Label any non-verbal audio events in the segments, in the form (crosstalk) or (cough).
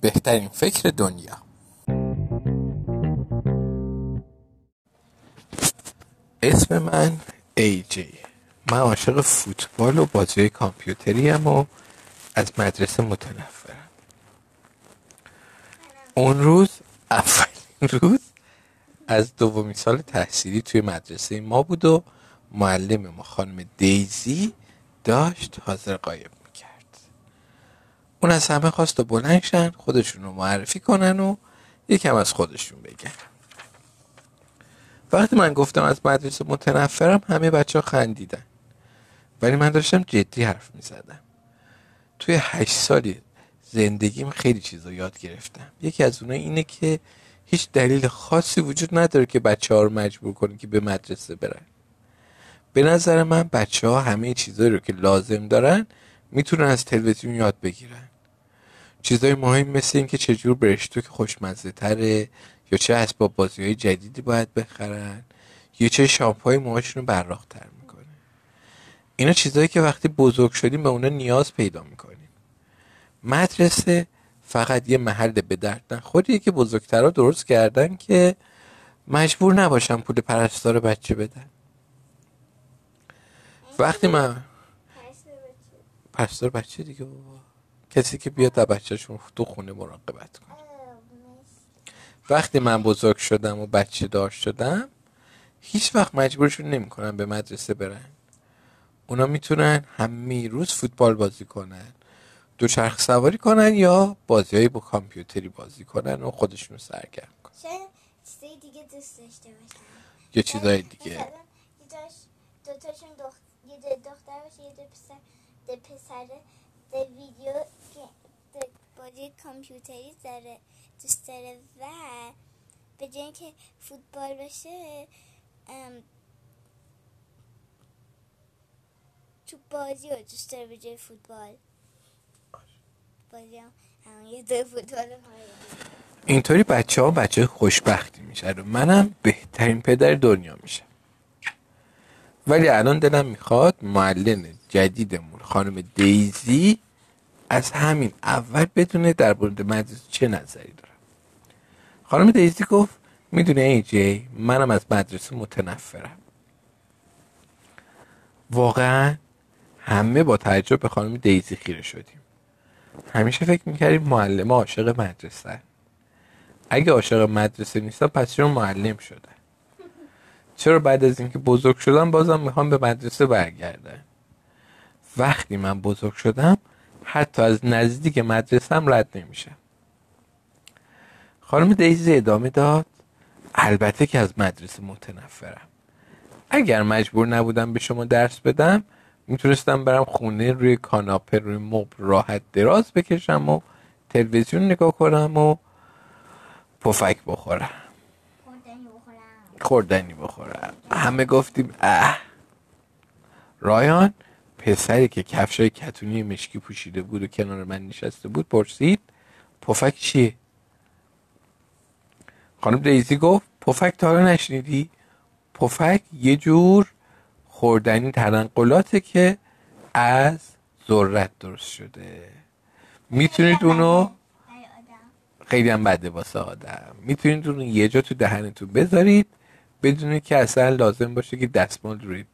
بهترین فکر دنیا. اسم من ای جی من عاشق فوتبال و بازی کامپیوتری هم و از مدرسه متنفرم. اون روز اولین روز از دومین سال تحصیلی توی مدرسه ما بود و معلم ما خانم دیزی داشت حاضر می‌کرد اون از همه خواست و بلنشن خودشون رو معرفی کنن و یکم از خودشون بگن. وقتی من گفتم از مدرسه متنفرم همه بچه ها خندیدن. ولی من داشتم جدی حرف می زدم توی هشت سالی زندگیم خیلی چیز رو یاد گرفتم. یکی از اونها اینه که هیچ دلیل خاصی وجود نداره که بچه ها رو مجبور کنی که به مدرسه برن. به نظر من بچه ها همه چیزهایی رو که لازم دارن می‌تونن از تلویزیون یاد بگیرن. چیزهای مهم مثل این که چجور که خوشمزه تره یا چه اسباب بازی های جدیدی باید بخرن یا چه شامپوهای موهاشون رو براختر می‌کنه اینا چیزهایی که وقتی بزرگ شدیم به اونا نیاز پیدا می‌کنیم. مدرسه فقط یه محل به درد نخوریه که بزرگترها درست کردن که مجبور نباشن پول پرستار بچه بدن. وقتی من پرستار بچه دیگه بابا. کسی که بیاد در بچهشون تو خونه مراقبت کنه. وقتی من بزرگ شدم و بچه دار شدم هیچ وقت مجبورشون نمی‌کنن به مدرسه برن. اونا می‌تونن همه روز فوتبال بازی کنن دوچرخ سواری کنن یا بازی با کامپیوتری بازی کنن و خودشون سرگرم کنن. چیزای دیگه دوست داشته باشن یه چیزای دیگه. مثلا یه دوتاشون دخ... یه دو دختر باشه یه دو پسر دو دو ویدیو که بازی کامپیوتری داره دوست داره و به جای اینکه فوتبال باشه تو بازی رو دوست داره به جای فوتبال. بازی هم یه دو فوتبال اینطوری بچه ها بچه خوشبختی میشه منم بهترین پدر دنیا میشه ولی الان دلم می‌خواد معلم جدیدمون خانم دیزی از همین اول بدونه در مورد مدرسه چه نظری داره. خانم دیزی گفت می‌دونه ای جی منم از مدرسه متنفرم. واقعا همه با تعجب به خانم دیزی خیره شدیم. همیشه فکر می‌کردیم معلم عاشق مدرسه. اگه عاشق مدرسه نیستن پس چرا معلم شدن؟ چرا بعد از اینکه بزرگ شدم بازم می‌خوام به مدرسه برگردن وقتی من بزرگ شدم حتی از نزدیک مدرسم رد نمیشم خانم دیزی ادامه داد البته که از مدرسه متنفرم. اگر مجبور نبودم به شما درس بدم می‌تونستم برم خونه روی کاناپه روی مبل راحت دراز بکشم و تلویزیون نگاه کنم و پفک بخورم. خوردنی بخورم همه گفتیم اه. رایان پسری که کفشای کتونی مشکی پوشیده بود و کنار من نشسته بود پرسید پفک چیه؟ خانم دیزی گفت پفک تا نشنیدی؟ پفک یه جور خوردنی تنقلاته که از ذرت درست شده. می‌تونید اونو خیلی هم بده واسه آدم. می‌تونید اون یه جا تو دهنتون بذارید. بدون که اصلا لازم باشه که دستمال روی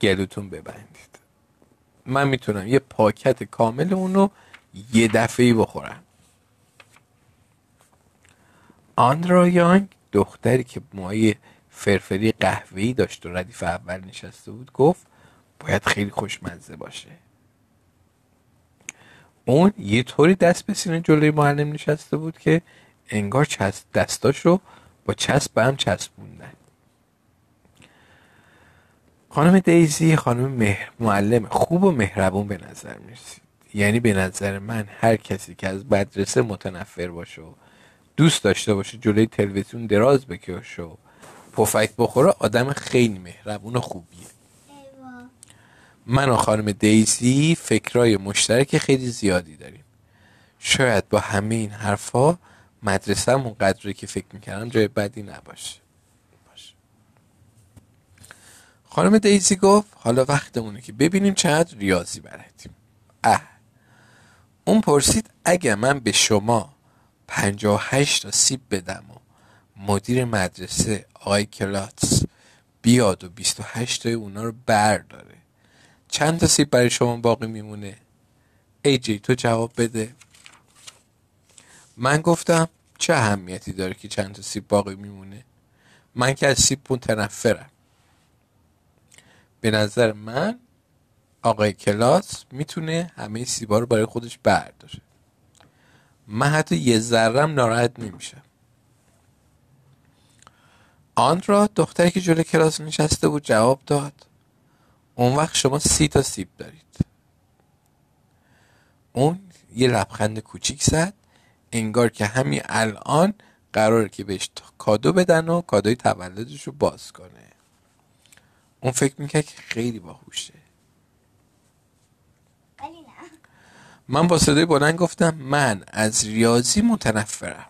گلوتون ببندید. من می‌تونم یه پاکت کامل اونو یه دفعه بخورم. آندرا یانگ دختری که موهای فرفری قهوه‌ای داشت و ردیف اول نشسته بود گفت باید خیلی خوشمزه باشه. اون یه طوری دست به سینه جلوی معلم نشسته بود که انگار چسب دستاشو با چسب به هم چسبوندن. خانم دیزی خانم مهر معلم خوب و مهربون به نظر می‌رسید. یعنی به نظر من هر کسی که از مدرسه متنفر باشه و دوست داشته باشه جلوی تلویزیون دراز بکشه و پفک بخوره آدم خیلی مهربون و خوبیه. من و خانم دیزی فکرای مشترک خیلی زیادی داریم. شاید با همه این حرفا مدرسه قدری که فکر می‌کردم جای بدی نباشه. باشه. خانم دیزی گفت حالا وقتمونه که ببینیم چقدر ریاضی بلدیم. اه. اون پرسید اگه من به شما پنجاه هشت تا سیب بدم و مدیر مدرسه آقای کلاتس بیاد و 28 تای اونا رو برداره چند تا سیب برای شما باقی میمونه؟ ای جی تو جواب بده. من گفتم چه اهمیتی داره که چند تا سیب باقی میمونه؟ من که از سیب متنفرم. به نظر من آقای کلاس می‌تونه همه سیبا رو برای خودش برداره. من حتی یه ذرم ناراحت نمیشم. آن را دختری که جلوی کلاس نشسته بود جواب داد. اون وقت شما سی تا سیب دارید. اون یه لبخند کوچیک زد. انگار که همین الان قراره که بهش کادو بدن و کادوی تولدش رو باز کنه. اون فکر می‌کرد که خیلی باهوشه. من با صدای بلند گفتم من از ریاضی متنفرم.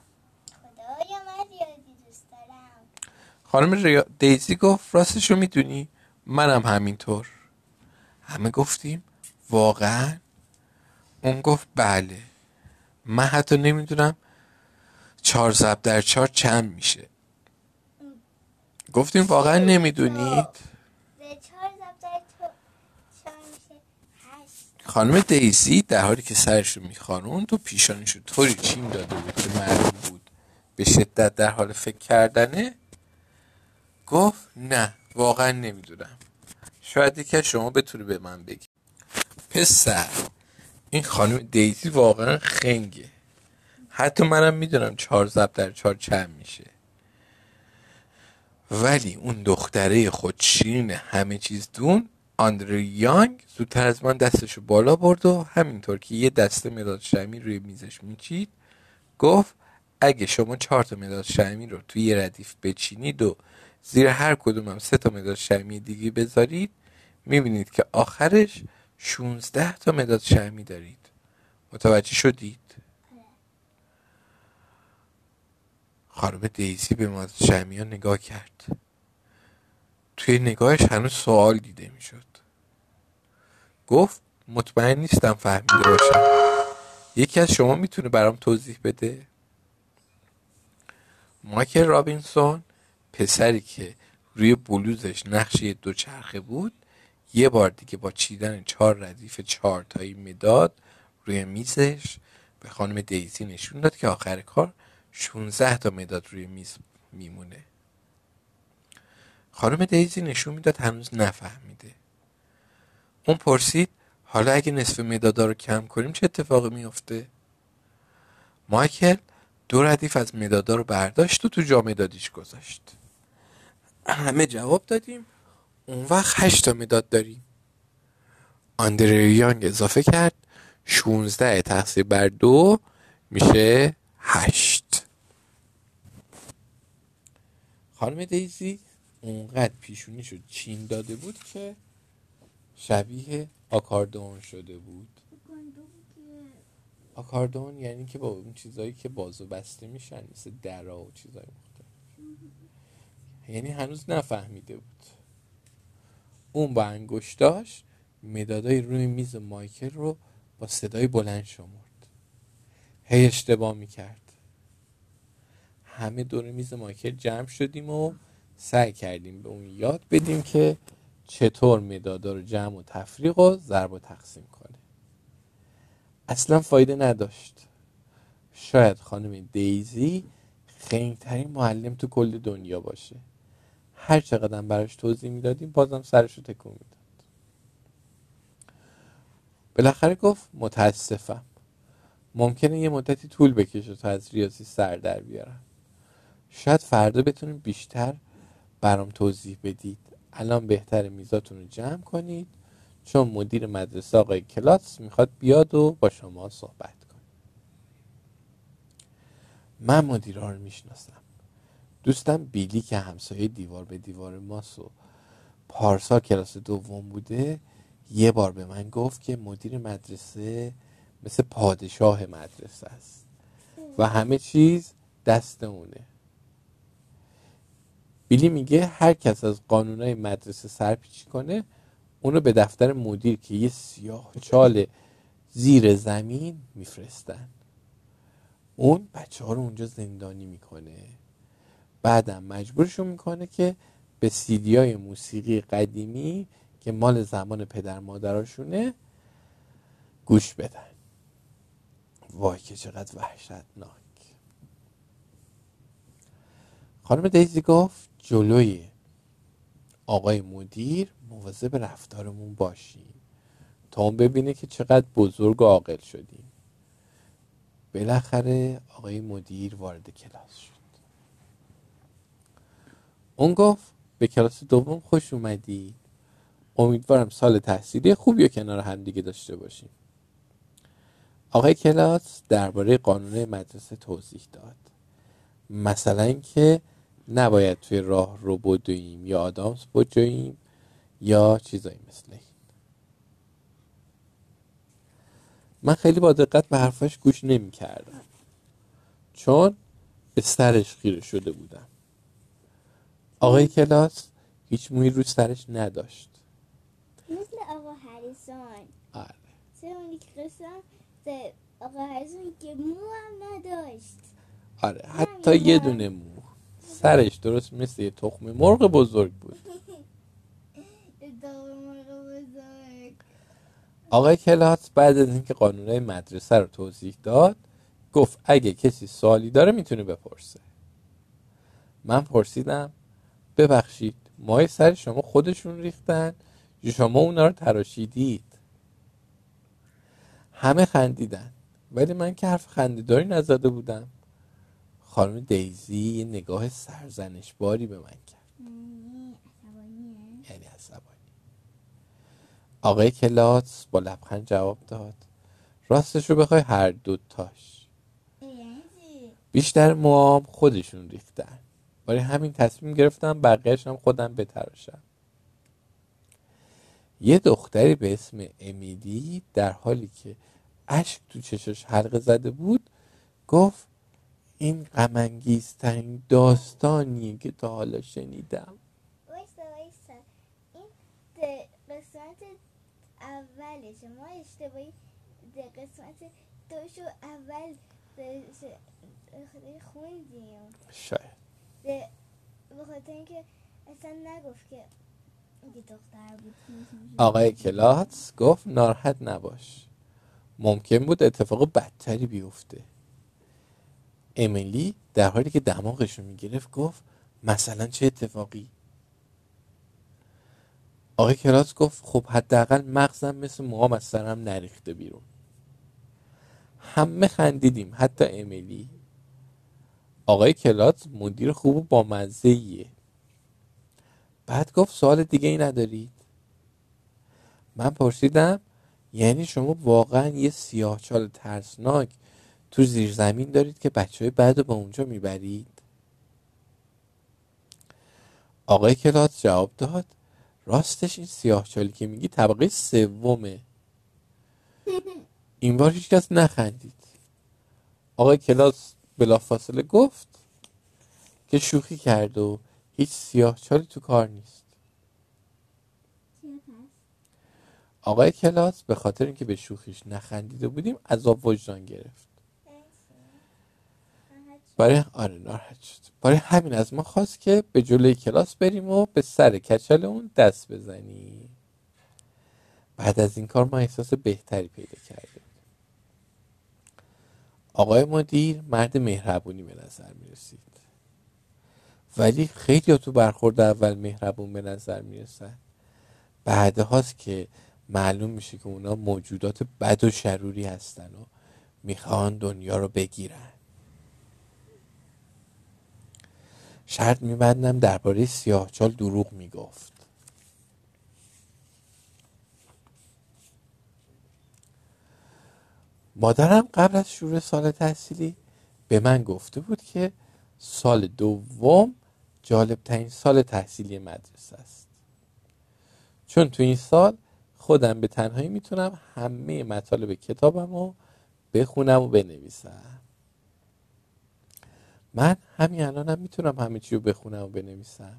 خانم ریا... دیزی گفت راستش رو می‌دونی؟ منم همینطور. همه گفتیم واقعا؟ اون گفت بله. من حتی نمی‌دونم چهار زب در چهار چند میشه. گفتیم واقعا نمی‌دونید. خانم دیزی در حالی که سرش رو میخوانون تو پیشانش رو طوری چین داده بود که معلوم بود به شدت در حال فکر کردنه. گفت نه واقعا نمی‌دونم. شاید یکی شما بتونه به من بگی پسر. این خانم دیزی واقعا خنگه. حتی منم می‌دونم چهار زب در چهار چند میشه. ولی اون دختره خودشیرین همه چیز دون آندری یانگ زودتر از من دستشو بالا برد و همینطور که یه دسته مداد شمی روی میزش میچید گفت اگه شما چهار تا مداد شمی رو توی یه ردیف بچینید و زیر هر کدوم هم سه تا مداد شمی دیگه بذارید می‌بینید که آخرش 16 تا مداد شمی دارید متوجه شدید؟ خانم دیزی به مداد شمی ها نگاه کرد. توی نگاهش هنوز سوال دیده می‌شد. گفت مطمئن نیستم فهمیده باشم. یکی از شما می‌تونه برام توضیح بده؟ مایکل رابینسون پسری که روی بلوزش نقشه دوچرخه بود یه بار دیگه با چیدن چهار ردیف چهار تایی مداد روی میزش به خانم دیزی نشون داد که آخر کار 16 تا مداد روی میز میمونه. خانم دیزی نشون می‌داد هنوز نفهمیده. اون پرسید حالا اگه نصف مدادا رو کم کنیم چه اتفاقی میفته؟ مایکل دو ردیف از مدادا رو برداشت و تو جا مدادیش گذاشت. همه جواب دادیم. اون وقت هشت تا مداد داریم. آندری یانگ اضافه کرد. 16 تقسیم بر دو میشه هشت. خانم دیزی اونقدر پیشونیشو چین داده بود که شبیه آکاردون شده بود. آکاردون یعنی که با اون چیزایی که باز و بسته میشن مثل درا و چیزای مختلف. یعنی هنوز نفهمیده بود. اون با انگشتاش مدادای روی میز مایکل رو با صدای بلند شمرد. هی اشتباه می‌کرد. همه دور میز مایکل جمع شدیم و سعی کردیم به اون یاد بدیم که چطور مدادا رو جمع و تفریق و ضرب و تقسیم کنه. اصلا فایده نداشت. شاید خانم دیزی خنگترین معلم تو کل دنیا باشه. هر چقدر براش توضیح می‌دادیم بازم سرش رو تکون می‌داد. بالاخره گفت متاسفم. ممکنه یه مدتی طول بکشه تا از ریاضی سر در بیارم. شاید فردا بتونیم بیشتر برام توضیح بدید. الان بهتر میزاتون رو جمع کنید. چون مدیر مدرسه آقای کلاس می‌خواد بیاد و با شما صحبت کنه. من مدیرها رو می‌شناسم. دوستم بیلی که همسایه دیوار به دیوار ماست و پارسا کلاس دوم بوده یه بار به من گفت که مدیر مدرسه مثل پادشاه مدرسه است و همه چیز دست اونه. بیلی میگه هر کس از قانونای مدرسه سرپیچی کنه اونو به دفتر مدیر که یه سیاه چال زیر زمین میفرستن. اون بچه ها رو اونجا زندانی می‌کنه. بعدم مجبورشون می‌کنه که به سیدی های موسیقی قدیمی که مال زمان پدر مادراشونه گوش بدن. وای که چقدر وحشتناک. خانم دیزی گفت جلوی آقای مدیر مواظب رفتارمون باشیم تا اون ببینه که چقدر بزرگ و عاقل شدیم. بالاخره آقای مدیر وارد کلاس شد. اون گفت به کلاس دوم خوش اومدی. امیدوارم سال تحصیلی خوبی و کنار هم دیگه داشته باشیم. آقای کلاس درباره قانون مدرسه توضیح داد. مثلا اینکه نباید توی راه رو بدویم یا آدامس بجوییم یا چیزایی مثل این. من خیلی با دقت به حرفاش گوش نمی کردم چون به سرش خیره شده بودم. آقای کلاس هیچ موی رو سرش نداشت. مثل آقا هریسان آره. چه اونی که قسم آقا هریسان که مو هم نداشت. آره حتی یه دونه مو. سرش درست مثل یه تخم مرغ بزرگ بود. (laughs) آقای کلاس بعد از اینکه قانونهای مدرسه رو توضیح داد گفت اگه کسی سوالی داره می‌تونه بپرسه. من پرسیدم ببخشید. مای سر شما خودشون ریختن. شما اونا رو تراشیدید. همه خندیدن. ولی من که حرف خندهداری نزده بودم. خانم دیزی یه نگاه سرزنشباری به من کرد. یعنی عصبانی. آقای کلاس با لبخند جواب داد. راستش رو بخوای هر دوتاش یعنی؟ بیشتر موام خودشون ریختن. برای همین تصمیم گرفتم بقیهش هم خودم بتراشم. یه دختری به اسم امیلی در حالی که اشک تو چشش حلقه زده بود گفت این غمانگیزترین داستانیه که تا حالا شنیدم. وایسا وایسا. این ده قسمت اولشه ما اشتباهی. قسمت دوشو اول خوندیم. شاید. به به خاطر اینکه اصلا نگفت که دختر بود. آقای کلاس گفت ناراحت نباش. ممکن بود اتفاق بدتری بیفته. امیلی در حالی که دماغش رو می‌گرفت گفت مثلا چه اتفاقی؟ آقای کلاس گفت خب حداقل مغزم مثل موهام از سرم نریخته بیرون. همه خندیدیم حتی امیلی. آقای کلاس مدیر خوب و با مزه بعد گفت سوال دیگه ای ندارید؟ من پرسیدم یعنی شما واقعا یه سیاهچال ترسناک تو زیر زمین دارید که بچه های بعد رو به اونجا می‌برید؟ آقای کلاس جواب داد راستش این سیاهچالی که میگی طبقه سومه. (laughs) این بار هیچکس نخندید. آقای کلاس بلافاصله گفت که شوخی کرد و هیچ سیاهچالی تو کار نیست. آقای کلاس به خاطر اینکه به شوخیش نخندیده بودیم عذاب وجدان گرفت. برای آره ناراحت شد. برای همین از ما خواست که به جلوی کلاس بریم و به سر کچل اون دست بزنیم. بعد از این کار ما احساس بهتری پیدا کردیم. آقای مدیر مرد مهربونی به نظر می رسید ولی خیلی تو برخورد اول مهربون به نظر می رسن بعد هاست که معلوم میشه که اونا موجودات بد و شروری هستن و می‌خوان دنیا رو بگیرن. شرط میبندم درباره سیاهچال دروغ می‌گفت. مادرم قبل از شروع سال تحصیلی به من گفته بود که سال دوم جالب ترین سال تحصیلی مدرسه است. چون تو این سال خودم به تنهایی می‌تونم همه مطالب کتابم رو بخونم و بنویسم. من همین الانم می‌تونم همه چی رو بخونم و بنویسم.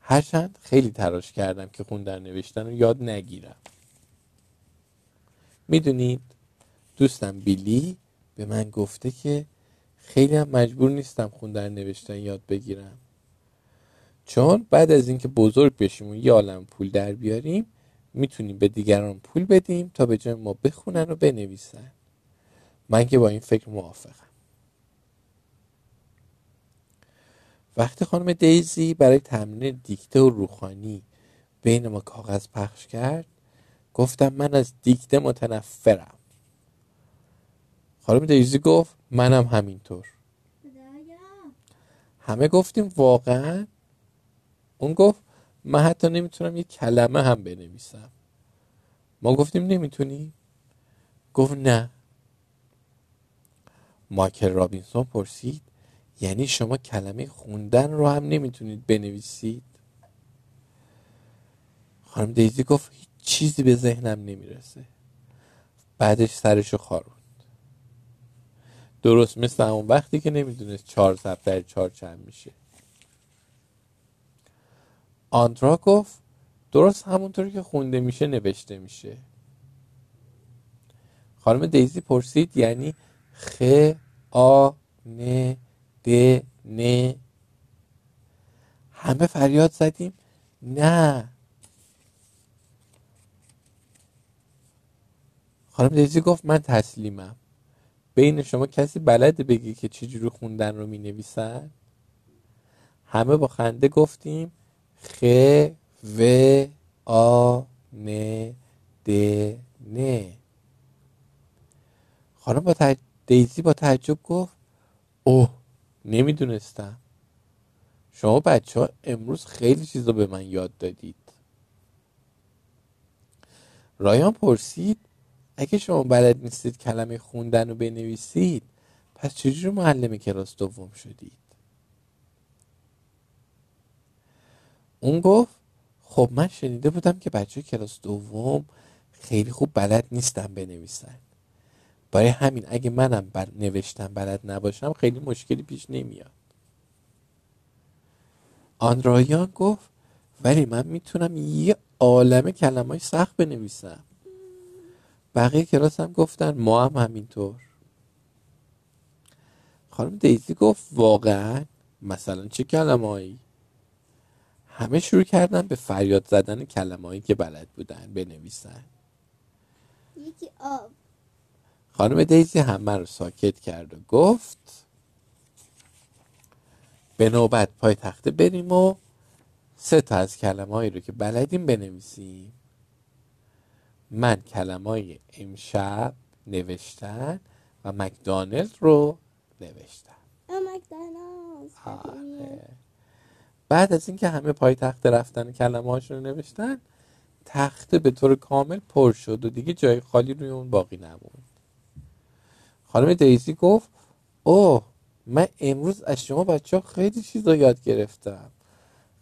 هرچند خیلی تلاش کردم که خوندن نوشتن رو یاد نگیرم. می‌دونید؟ دوستم بیلی به من گفته که خیلی هم مجبور نیستم خوندن نوشتن یاد بگیرم. چون بعد از اینکه بزرگ بشیم و یه عالم پول در بیاریم می‌تونیم به دیگران پول بدیم تا به جای ما بخونن و بنویسن. من که با این فکر موافقم. وقتی خانم دیزی برای تمرین دیکته و روخانی بین ما کاغذ پخش کرد گفتم من از دیکته متنفرم. خانم دیزی گفت منم همینطور. همه گفتیم واقعا؟ اون گفت من حتی نمی‌تونم یه کلمه هم بنویسم. ما گفتیم نمی‌تونی؟ گفت نه. مایکل رابینسون پرسید یعنی شما کلمه خوندن رو هم نمی‌تونید بنویسید؟ خانم دیزی گفت چیزی به ذهنم نمی‌رسه. بعدش سرشو خاروند. درست مثل اون وقتی که نمی‌دونست چهار ضرب در چهار چند میشه. آندرا گفت درست همونطوری که خونده میشه نوشته میشه. خانم دیزی پرسید یعنی خ آ ن د ن. همه فریاد زدیم. نه. خانم دیزی گفت من تسلیمم. بین شما کسی بلده بگی که چجوری خوندن رو می نویسن همه با خنده گفتیم خ و آ ن د ن. خانم با دیزی با تعجب گفت اوه نمی‌دونستم. شما بچه ها امروز خیلی چیزا به من یاد دادید. رایان پرسید اگه شما بلد نیستید کلمه خوندن رو بنویسید پس چجوری معلم کلاس دوم شدید؟ اون گفت خب من شنیده بودم که بچه کلاس دوم خیلی خوب بلد نیستم بنویسن. برای همین اگه منم بر نوشتم بلد نباشم خیلی مشکلی پیش نمیاد. آنرایان گفت ولی من می‌تونم یه عالم کلمه سخت بنویسم. بقیه کلاس هم گفتن ما هم همینطور. خانم دیزی گفت واقعا؟ مثلا چه کلمه هایی همه شروع کردن به فریاد زدن کلمه هایی که بلد بودن بنویسن. یکی آب. خانم دیزی همه رو ساکت کرد و گفت به نوبت پای تخته بریم و سه تا از کلمه هایی رو که بلدیم بنویسیم. من کلمه های امشب نوشتن و مکدانلد رو نوشتم. آره. بعد از اینکه همه پای تخت رفتن کلمه هاشون رو نوشتن تخته به طور کامل پر شد و دیگه جای خالی روی اون باقی نموند. خانم دیزی گفت اوه من امروز از شما بچه ها خیلی چیزا یاد گرفتم.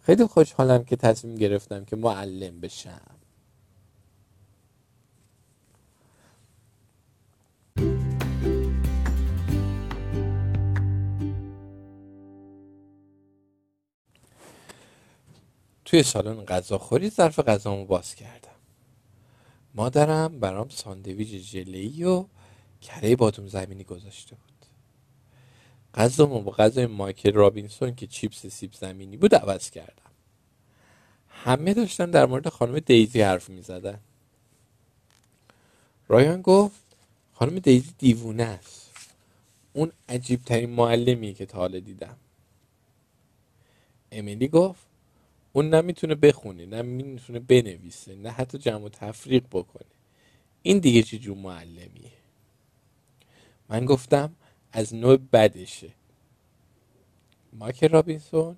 خیلی خوشحالم که تصمیم گرفتم که معلم بشم. توی سالن غذاخوری ظرف غذامو باز کردم. مادرم برام ساندویچ ژله‌ای و کره بادوم زمینی گذاشته بود. غذامو با غذای مایکل رابینسون که چیپس سیب زمینی بود عوض کردم. همه داشتن در مورد خانم دیزی حرف می زدن رایان گفت خانم دیزی دیوونه است. اون عجیب ترین معلمیه که تا حالا دیدم. امیلی گفت اون نمی‌تونه بخونه نه می‌تونه بنویسه نه حتی جمع و تفریق بکنه. این دیگه چه جور معلمیه؟ من گفتم از نوع بدشه. مایک رابینسون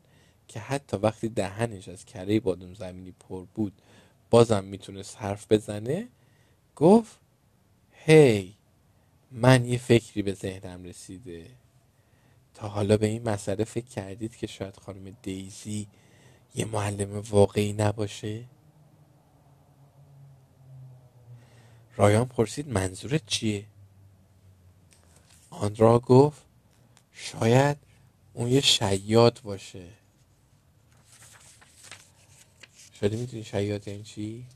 که حتی وقتی دهنش از کره بادم زمینی پر بود بازم می‌تونست حرف بزنه گفت هی من یه فکری به ذهنم رسیده. تا حالا به این مسئله فکر کردید که شاید خانم دیزی یه معلم واقعی نباشه؟ رایان پرسید منظورت چیه؟ آندرا گفت شاید اون یه شیاد باشه. شاید می‌دونی شیاد یعنی چی؟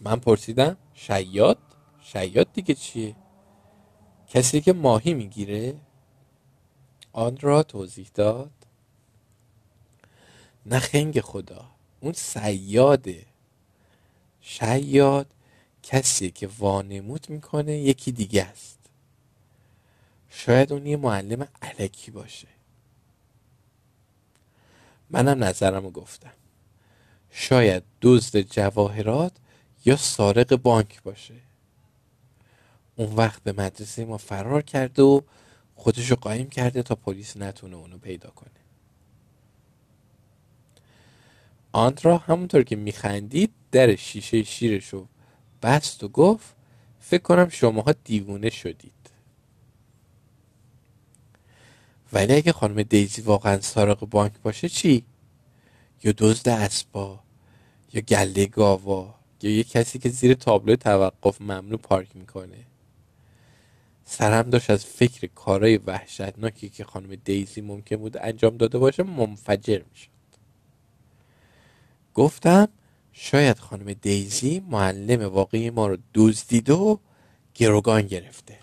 من پرسیدم شیاد؟ شیاد دیگه چیه؟ کسی که ماهی می‌گیره؟ آن را توضیح داد. نه خنگ خدا اون سیاده. شیاد کسی که وانمود می‌کنه یکی دیگه است. شاید اون یه معلم علکی باشه. منم نظرم رو گفتم. شاید دزد جواهرات یا سارق بانک باشه. اون وقت به مدرسه ما فرار کرده و خودشو قایم کرده تا پلیس نتونه اونو پیدا کنه. آندرا همونطور که میخندید در شیشه شیرش رو بست و گفت فکر کنم شماها دیوونه شدید. ولی اگه خانم دیزی واقعا سارق بانک باشه چی؟ یا دزد اسبا یا گله گاوا یا یه کسی که زیر تابلو توقف ممنوع پارک می‌کنه. سرم داشت از فکر کارهای وحشتناکی که خانم دیزی ممکن بود انجام داده باشه منفجر می‌شد. گفتم شاید خانم دیزی معلم واقعی ما رو دزدیده و گروگان گرفته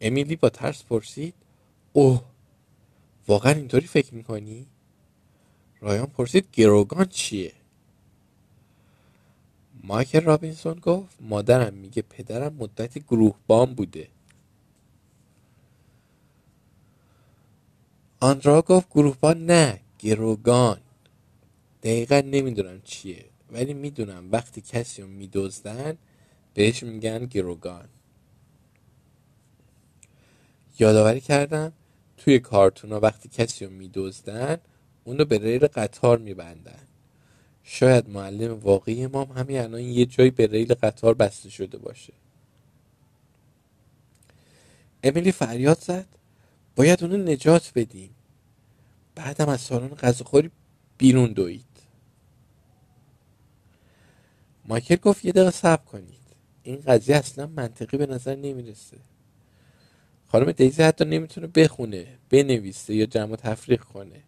امیلی با ترس پرسید اوه واقعا اینطوری فکر می‌کنی؟ رایان پرسید گروگان چیه؟ مایکل رابینسون گفت مادرم میگه پدرم مدت گروه بام بوده آندرا گفت گروهبان نه گروگان. دقیقا نمی‌دونم چیه ولی می‌دونم وقتی کسی رو میدزدن بهش میگن گروگان. یادآوری کردم توی کارتونا وقتی کسی رو میدزدن اونو به ریل قطار میبندن. شاید معلم واقعی ما همین الان یه جایی به ریل قطار بسته شده باشه. امیلی فریاد زد. باید اونو نجات بدیم. بعدم از سالن غذاخوری بیرون دوید. مایکل گفت یه دقیقه صبر کنید. این قضیه اصلا منطقی به نظر نمی‌رسه. خانم دیزی حتی نمی‌تونه بخونه بنویسه یا جمع تفریق کنه.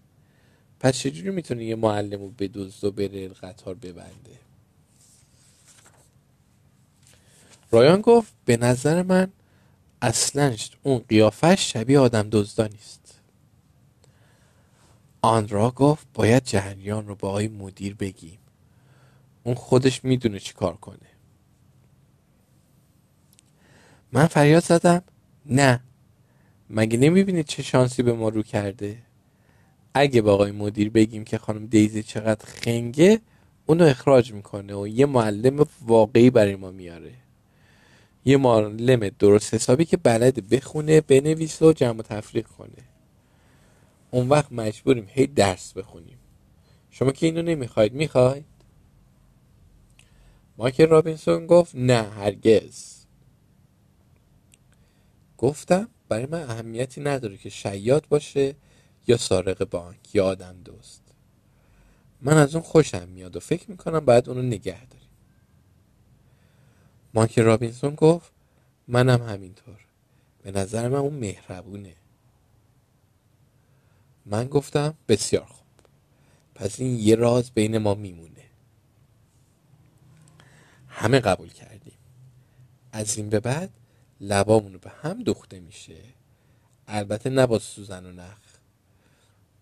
پس چجوری می‌تونه یه معلم رو بدوزد و بره قطار ببنده؟ رایان گفت به نظر من اصلا اون قیافش شبیه آدم دزدا نیست. آن را گفت باید جهنیان رو با آقای مدیر بگیم. اون خودش می‌دونه چی کار کنه. من فریاد زدم نه. مگه نمی‌بینید چه شانسی به ما رو کرده؟ اگه با آقای مدیر بگیم که خانم دیزی چقدر خنگه اونو اخراج می‌کنه و یه معلم واقعی برای ما میاره. یه معلم درست حسابی که بلد بخونه بنویسه و جمع و تفریق کنه. اون وقت مجبوریم هی درس بخونیم. شما که اینو نمی‌خواید می‌خواید؟ مایکل رابینسون گفت نه هرگز. گفتم برای من اهمیتی نداره که شیاد باشه یا سارق بانک یا آدم دوست. من از اون خوشم میاد و فکر می‌کنم باید اونو نگه داریم. مایکل رابینسون گفت منم همینطور. به نظر من اون مهربونه. من گفتم بسیار خوب. پس این یه راز بین ما میمونه. همه قبول کردیم. از این به بعد لبامونو به هم دوخته میشه. البته نه با سوزن و نخ.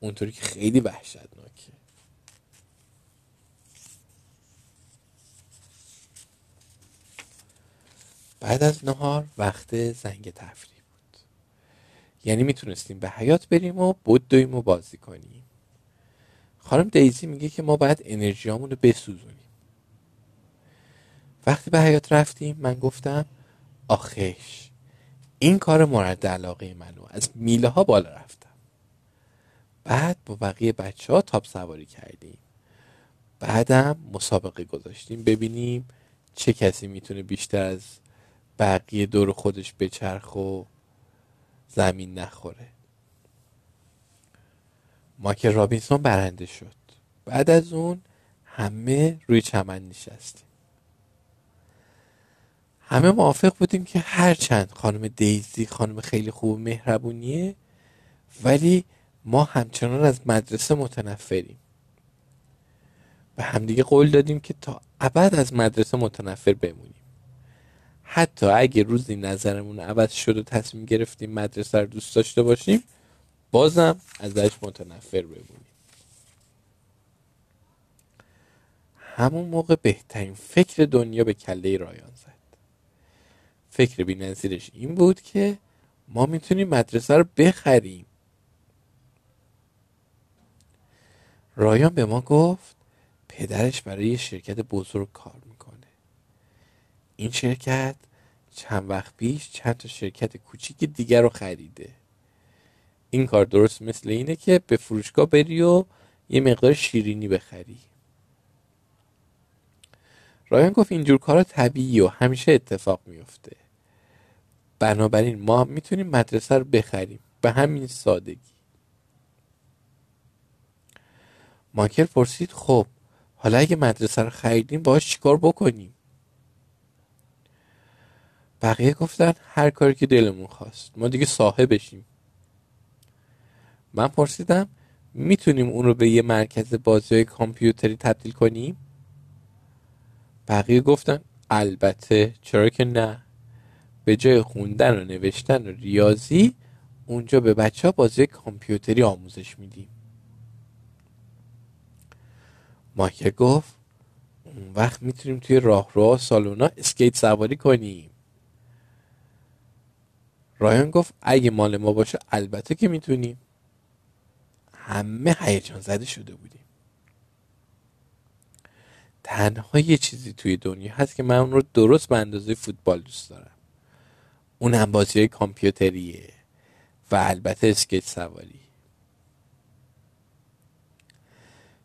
اونطوری که خیلی وحشتناکه. بعد از نهار وقت زنگ تفریح. یعنی می‌تونستیم به حیات بریم و بدویم و بازی کنیم. خانم دیزی میگه که ما باید انرژیامون رو بسوزونیم. وقتی به حیات رفتیم من گفتم آخش این کار مورد علاقه منو. از میله ها بالا رفتم. بعد با بقیه بچه ها تاپ سواری کردیم. بعدم مسابقه گذاشتیم ببینیم چه کسی می‌تونه بیشتر از بقیه دور خودش بچرخ و زمین نخوره. ماکر رابینسون برنده شد. بعد از اون همه روی چمن نشستیم. همه موافق بودیم که هرچند خانم دیزی خانم خیلی خوب مهربونیه ولی ما همچنان از مدرسه متنفریم. به همدیگه قول دادیم که تا ابد از مدرسه متنفر بمونیم. حتی اگه روزی نظرمون عوض شد و تصمیم گرفتیم مدرسه رو دوست داشته باشیم بازم ازش متنفر بمونیم. همون موقع بهترین فکر دنیا به کله رایان زد. فکر بی نظیرش این بود که ما می‌تونیم مدرسه رو بخریم. رایان به ما گفت پدرش برای شرکت بزرگ کار این شرکت چند وقت پیش چند تا شرکت کوچیک دیگر رو خریده. این کار درست مثل اینه که به فروشگاه بری و یه مقدار شیرینی بخری. رایان گفت اینجور کارا طبیعی و همیشه اتفاق میفته بنابراین ما می‌تونیم مدرسه رو بخریم. به همین سادگی. ماکر پرسید خب حالا اگه مدرسه رو خریدیم باش چیکار بکنیم؟ بقیه گفتن هر کاری که دلمون خواست. ما دیگه صاحبشیم. من پرسیدم می‌تونیم اون رو به یه مرکز بازی کامپیوتری تبدیل کنیم؟ بقیه گفتن البته. چرا که نه. به جای خوندن و نوشتن و ریاضی اونجا به بچه ها بازی کامپیوتری آموزش میدیم. مایکل گفت اون وقت می‌تونیم توی راهروها سالونا اسکیت سواری کنیم. رایان گفت اگه مال ما باشه البته که می‌تونیم. همه هیجان زده شده بودیم. تنها یه چیزی توی دنیا هست که من اون رو درست به اندازه فوتبال دوست دارم. اون هم بازی کامپیوتریه و البته اسکیت سواری.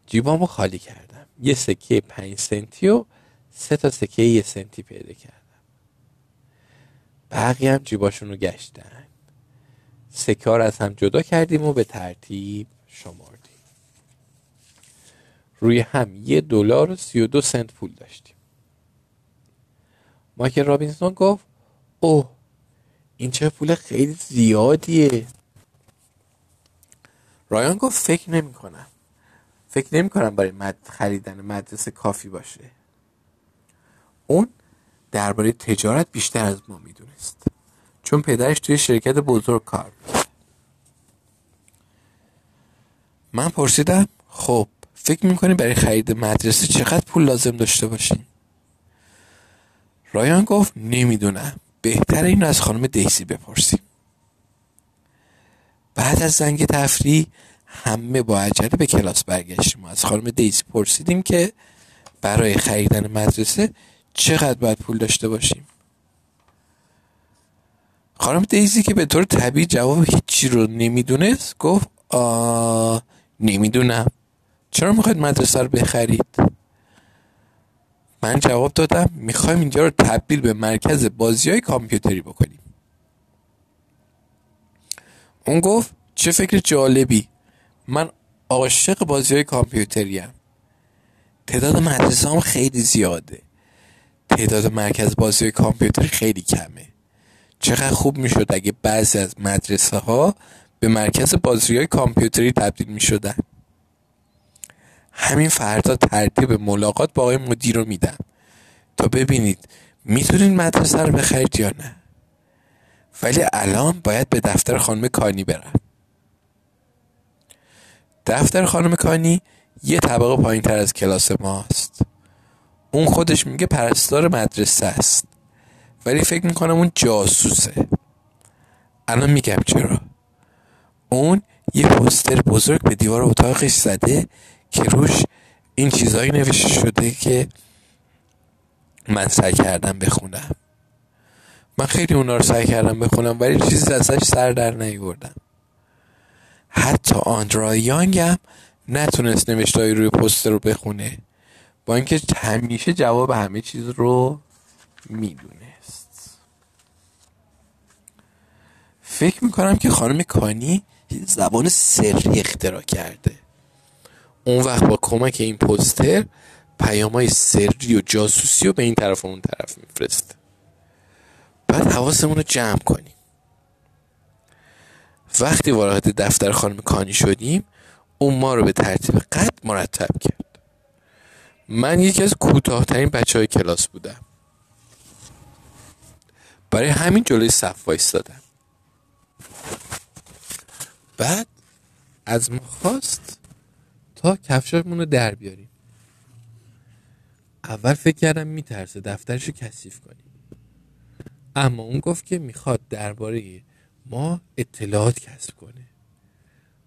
جیبامو خالی کردم. یه سکه پنج سنتی و سه تا سکه یه سنتی پیدا کردم. بقیه هم جیباشون رو گشتن. سکه رو از هم جدا کردیم و به ترتیب شمردیم. روی هم یه دلار و سی و دو سنت پول داشتیم. مایکل رابینسون گفت اوه این چه پول خیلی زیادیه. رایان گفت فکر نمی کنم فکر نمی کنم برای مد... خریدن مدرسه کافی باشه. اون درباره تجارت بیشتر از ما می‌دونست. چون پدرش توی شرکت بزرگ کار می‌کرد. من پرسیدم خب فکر می‌کنی برای خرید مدرسه چقدر پول لازم داشته باشیم رایان گفت نمی‌دونم. بهتر این از خانم دیسی بپرسیم. بعد از زنگ تفریح همه با عجله به کلاس برگشتیم. و از خانم دیسی پرسیدیم که برای خریدن مدرسه چقدر باید پول داشته باشیم؟ خانم دیزی که به طور طبیعی جواب هیچی رو نمی‌دونست گفت آ نمی‌دونم. چرا می‌خواید مدرسه رو بخرید؟ من جواب دادم می‌خوایم اینجا رو تبدیل به مرکز بازی های کامپیوتری بکنیم. اون گفت چه فکر جالبی. من عاشق بازی های کامپیوتری هم. تعداد مدرسه هم خیلی زیاده. تعداد مرکز بازی های کامپیوتری خیلی کمه. چقدر خوب می‌شد اگه بعضی از مدرسه ها به مرکز بازی های کامپیوتری تبدیل می شدن همین فردا ترتیب ملاقات با آقای مدیر رو میدم. تا ببینید می‌تونید مدرسه رو بخرید یا نه. ولی الان باید به دفتر خانم کانی برم. دفتر خانم کانی یه طبقه پایین تر از کلاس ماست. اون خودش میگه پرستار مدرسه است. ولی فکر می‌کنم اون جاسوسه. الان میگم چرا. اون یه پوستر بزرگ به دیوار اتاقش زده که روش این چیزهایی نوشته شده که من سعی کردم بخونم. من خیلی اونا رو سعی کردم بخونم ولی چیزی ازش سر در نیوردم. حتی آندرا یانگ هم نتونست نوشته روی پوستر رو بخونه. با اینکه همیشه جواب همه چیز رو می‌دونست. فکر می‌کنم که خانم کانی زبان سری اختراع کرده. اون وقت با کمک این پوستر های سری و جاسوسی رو به این طرف و اون طرف میفرست. بعد حواسمون رو جمع کنیم. وقتی وارد دفتر خانم کانی شدیم اون ما رو به ترتیب قد مرتب کرد. من یکی از کوتاهترین بچه های کلاس بودم. برای همین جلوی صف وایستادم. بعد از ما خواست تا کفشمون رو در بیاریم. اول فکر کردم میترسه دفترشو کثیف کنیم. اما اون گفت که می‌خواد درباره ما اطلاعات کسب کنه.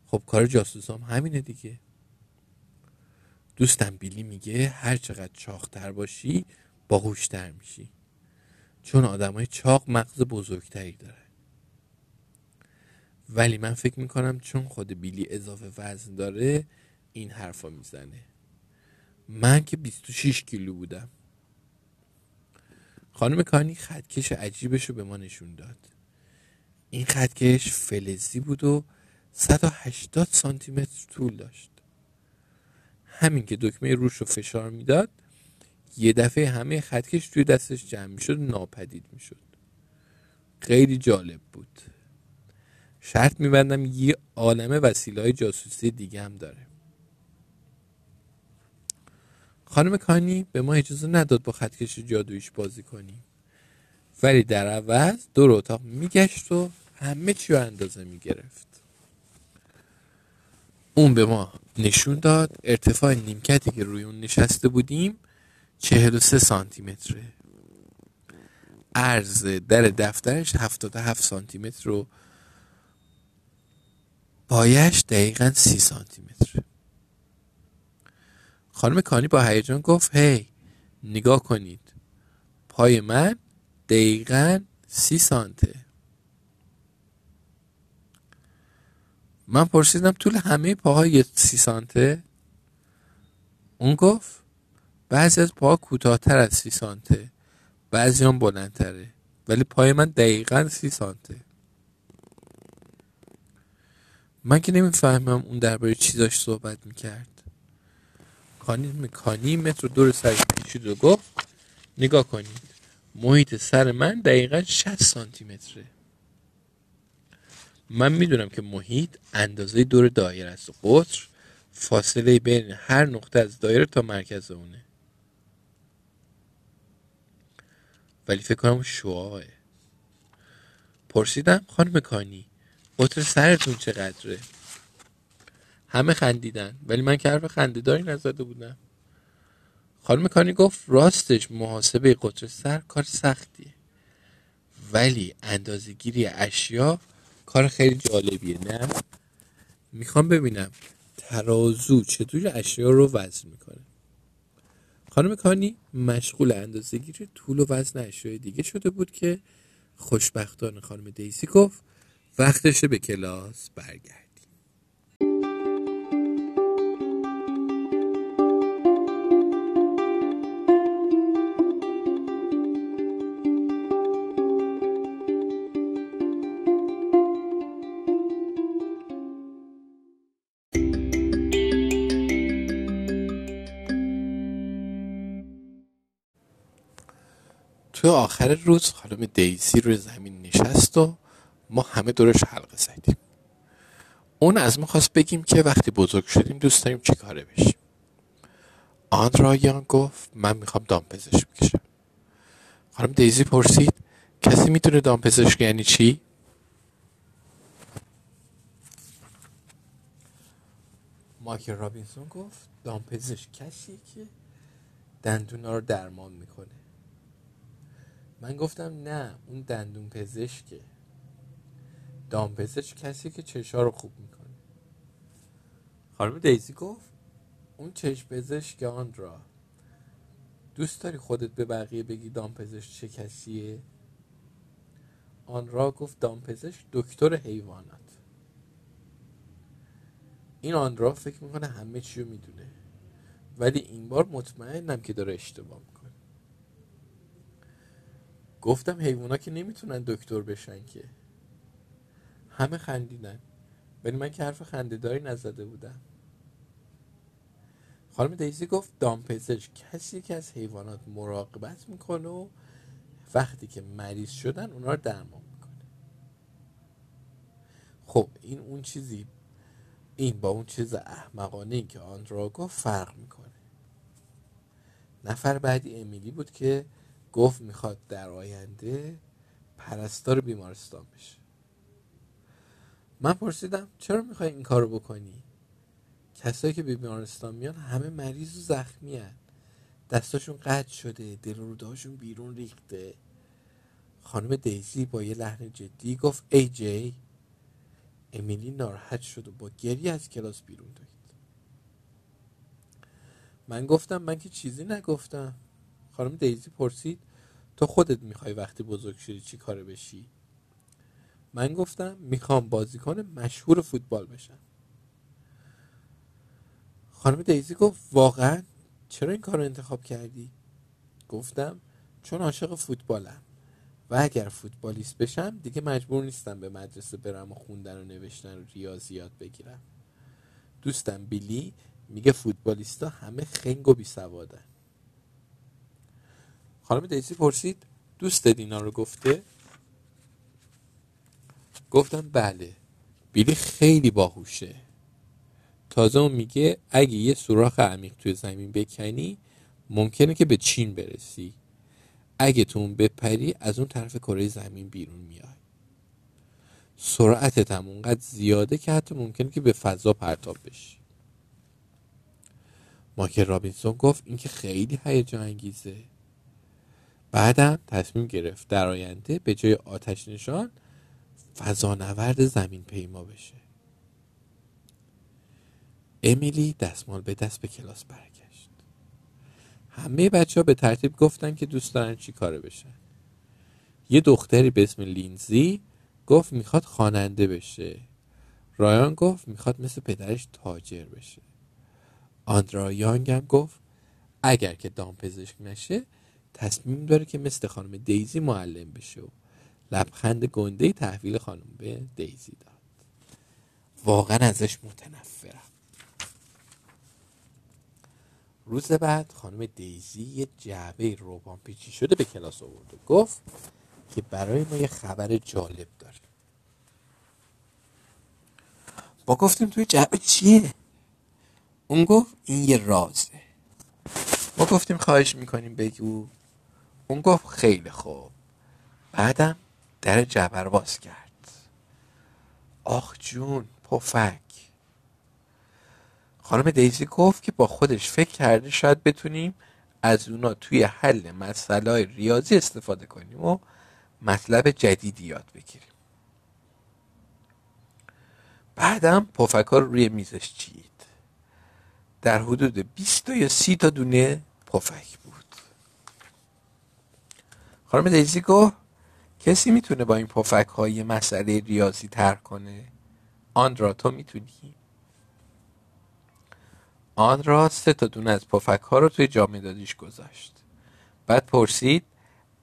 خب کار جاسوس هم همینه دیگه. دوستم بیلی میگه هر چقدر چاقتر باشی باهوشتر میشی. چون آدمای چاق مغز بزرگتری داره ولی من فکر می‌کنم چون خود بیلی اضافه وزن داره این حرفا می‌زنه. من که 26 کیلو بودم. خانم کانی خطکش عجیبش رو به ما نشون داد. این خطکش فلزی بود و 180 سانتی متر طول داشت. همین که دکمه روش رو فشار می‌داد یه دفعه همه خطکش توی دستش جمع می‌شد و ناپدید می‌شد. خیلی جالب بود. شرط میبندم یه عالم وسیله های جاسوسی دیگه هم داره. خانم کانی به ما اجازه نداد با خطکش جادویش بازی کنیم. ولی در عوض دور اتاق میگشت و همه چی رو اندازه می‌گرفت. اون به ما نشون داد. ارتفاع نیمکتی که روی اون نشسته بودیم چهل و سه سانتی متره عرض در دفترش هفتاد هفت سانتی متر و پایش دقیقا سی سانتی متر خانم کانی با هیجان گفت هی نگاه کنید. پای من دقیقا سی سانته. من پرسیدم طول همه پاهای سی سانته؟ اون گفت بعضی از پاها کوتاهتر از سی سانته بعضی هم بلندتره ولی پای من دقیقا سی سانته. من که نمی‌فهمم اون درباره چی داشت صحبت می‌کرد. کانی مکانی متر دور سرش پیشید و گفت نگاه کنید محیط سر من دقیقا 60 سانتی متره. من می‌دونم که محیط اندازه دور دایره است. و قطر فاصله بین هر نقطه از دایره تا مرکز اونه. ولی فکر کنم شعاعه. پرسیدم خانم کانی قطر سرتون چقدره؟ همه خندیدن ولی من که حرف خندهداری نزده بودم. خانم کانی گفت راستش محاسبه قطر سر کار سختیه. ولی اندازگیری اشیا کار خیلی جالبیه نه؟ می‌خوام ببینم ترازو چطور اشیا رو وزن می‌کنه. خانم کانی مشغول اندازگیری طول و وزن اشیای دیگه شده بود که خوشبختانه خانم دیسی گفت وقتشه به کلاس برگرد تو آخر روز خانم دیزی روی زمین نشست و ما همه دورش حلقه زدیم. اون از ما خواست بگیم که وقتی بزرگ شدیم دوست داریم چی کاره بشیم. آن گفت من می‌خوام دامپزشک بکشم. خانم دیزی پرسید کسی می‌تونه دامپزشک یعنی چی؟ مایکل رابینسون گفت دامپزشک کسیه که دندونا رو درمان می‌کنه. من گفتم نه اون دندون پزشکه. دام پزشک کسی که چشا رو خوب می‌کنه. خانم دیزی گفت؟ اون چشم پزشک آن را دوست داری خودت به بقیه بگی دام پزشک چه کسیه؟ آن را گفت دام پزشک دکتر حیوانات. این آن را فکر می‌کنه همه چی رو می‌دونه. ولی این بار مطمئنم که داره اشتباه می‌کنه. گفتم حیوونا که نمی‌تونن دکتر بشن که. همه خندیدن. ولی من که حرف خندهداری نزده بودم. خانم دیزی گفت دامپزشک کسی که از حیوانات مراقبت می‌کنه و وقتی که مریض شدن اونا رو درمان می‌کنه. خب این اون چیزی این با اون چیز احمقانه ای که آن را گفت فرق می‌کنه. نفر بعدی امیلی بود که گفت می‌خواد در آینده پرستار بیمارستان بشه. من پرسیدم چرا می‌خوای این کارو بکنی؟ کسایی که به بیمارستان میان همه مریض و زخمی هن. دستاشون قطع شده دل بیرون ریخته. خانم دیزی با یه لحن جدی گفت ای جی امیلی ناراحت شد و با گری از کلاس بیرون دوید. من گفتم من که چیزی نگفتم. خانم دیزی پرسید تو خودت می‌خوای وقتی بزرگ شدی چی کاره بشی؟ من گفتم می‌خوام بازیکن مشهور فوتبال بشم. خانم دیزی گفت واقعا؟ چرا این کار رو انتخاب کردی؟ گفتم چون عاشق فوتبالم و اگر فوتبالیست بشم دیگه مجبور نیستم به مدرسه برم و خوندن و نوشتن و ریاضیات بگیرم. دوستم بیلی میگه فوتبالیستا همه خنگ و بیسوادن. خانم دیزی پرسید دوست اینا رو گفته؟ گفتم بله بیلی خیلی باهوشه. تازه اون میگه اگه یه سوراخ عمیق توی زمین بکنی ممکنه که به چین برسی. اگه تو اون بپری از اون طرف کره زمین بیرون میای. سرعتت هم اونقدر زیاده که حتی ممکنه که به فضا پرتاب بشی. ماکر رابینسون گفت این که خیلی هیجان انگیزه بعدم تصمیم گرفت در آینده به جای آتش نشان فضانورد زمین پیما بشه. امیلی دستمال به دست به کلاس برگشت. همه بچه ها به ترتیب گفتن که دوست دارن چی کاره بشن. یه دختری به اسم لینزی گفت می‌خواد خواننده بشه. رایان گفت می‌خواد مثل پدرش تاجر بشه. آندرا یانگ هم گفت اگر که دامپزشک نشه تصمیم داره که مثل خانم دیزی معلم بشه و لبخند گنده تحویل خانم به دیزی داد. واقعا ازش متنفرم. روز بعد خانم دیزی یه جعبه روبان پیچی شده به کلاس آورد و گفت که برای ما یه خبر جالب داره. با گفتیم توی جعبه چیه؟ اون گفت این یه رازه. ما گفتیم خواهش می‌کنیم بگو. اون گفت خیلی خوب. بعدم در جبر باز کرد. آخ جون پفک. خانم دیزی گفت که با خودش فکر کرده شاید بتونیم از اونا توی حل مسئله ریاضی استفاده کنیم و مطلب جدیدی یاد بگیریم. بعدم پفک ها روی میزش چید. در حدود 20 تا یا 30 تا دونه پفک بود. خانم دیزی گفت کسی می‌تونه با این پفک های مسئله ریاضی تر کنه؟ آن را تو می‌تونی؟ آن را سه تا دونه از پفک ها رو توی جامعه دادیش گذاشت. بعد پرسید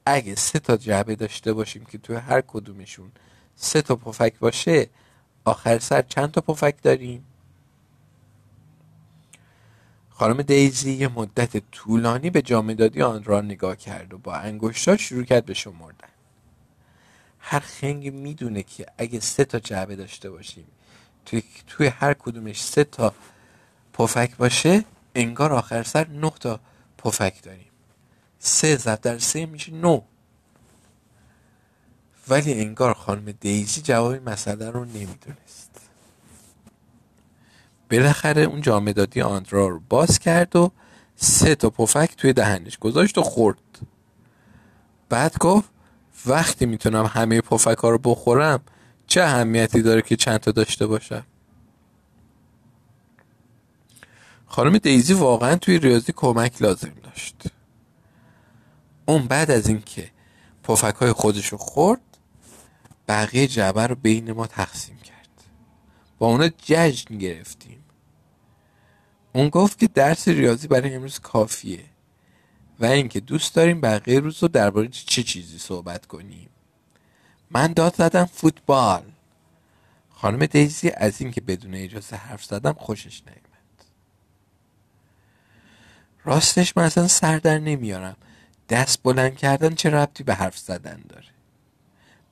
اگه سه تا جعبه داشته باشیم که توی هر کدومشون سه تا پفک باشه آخر سر چند تا پفک داریم؟ خانم دیزی یه مدت طولانی به جامدادی آن را نگاه کرد و با انگشتاش شروع کرد به شمردن. هر خنگ می‌دونه که اگه سه تا جعبه داشته باشیم توی, توی هر کدومش سه تا پفک باشه انگار آخر سر نه تا پفک داریم. سه ضرب در سه میشه نو ولی انگار خانم دیزی جواب مسئله رو نمی‌دونست. بالاخره اون جامدادی آندرا رو باز کرد و سه تا پفک توی دهنش گذاشت و خورد. بعد گفت وقتی می‌تونم همه پفک ها رو بخورم چه اهمیتی داره که چند تا داشته باشم؟ خانم دیزی واقعا توی ریاضی کمک لازم داشت. اون بعد از اینکه پفک های خودش رو خورد بقیه جعبه رو بین ما تقسیم با اونا جشن گرفتیم. اون گفت که درس ریاضی برای امروز کافیه و اینکه دوست داریم بقیه روز رو درباره چه چیزی صحبت کنیم. من داد زدم فوتبال. خانم دیزی از اینکه بدون اجازه حرف زدم خوشش نیامد راستش من اصلا سر در نمیارم. دست بلند کردن چه ربطی به حرف زدن داره؟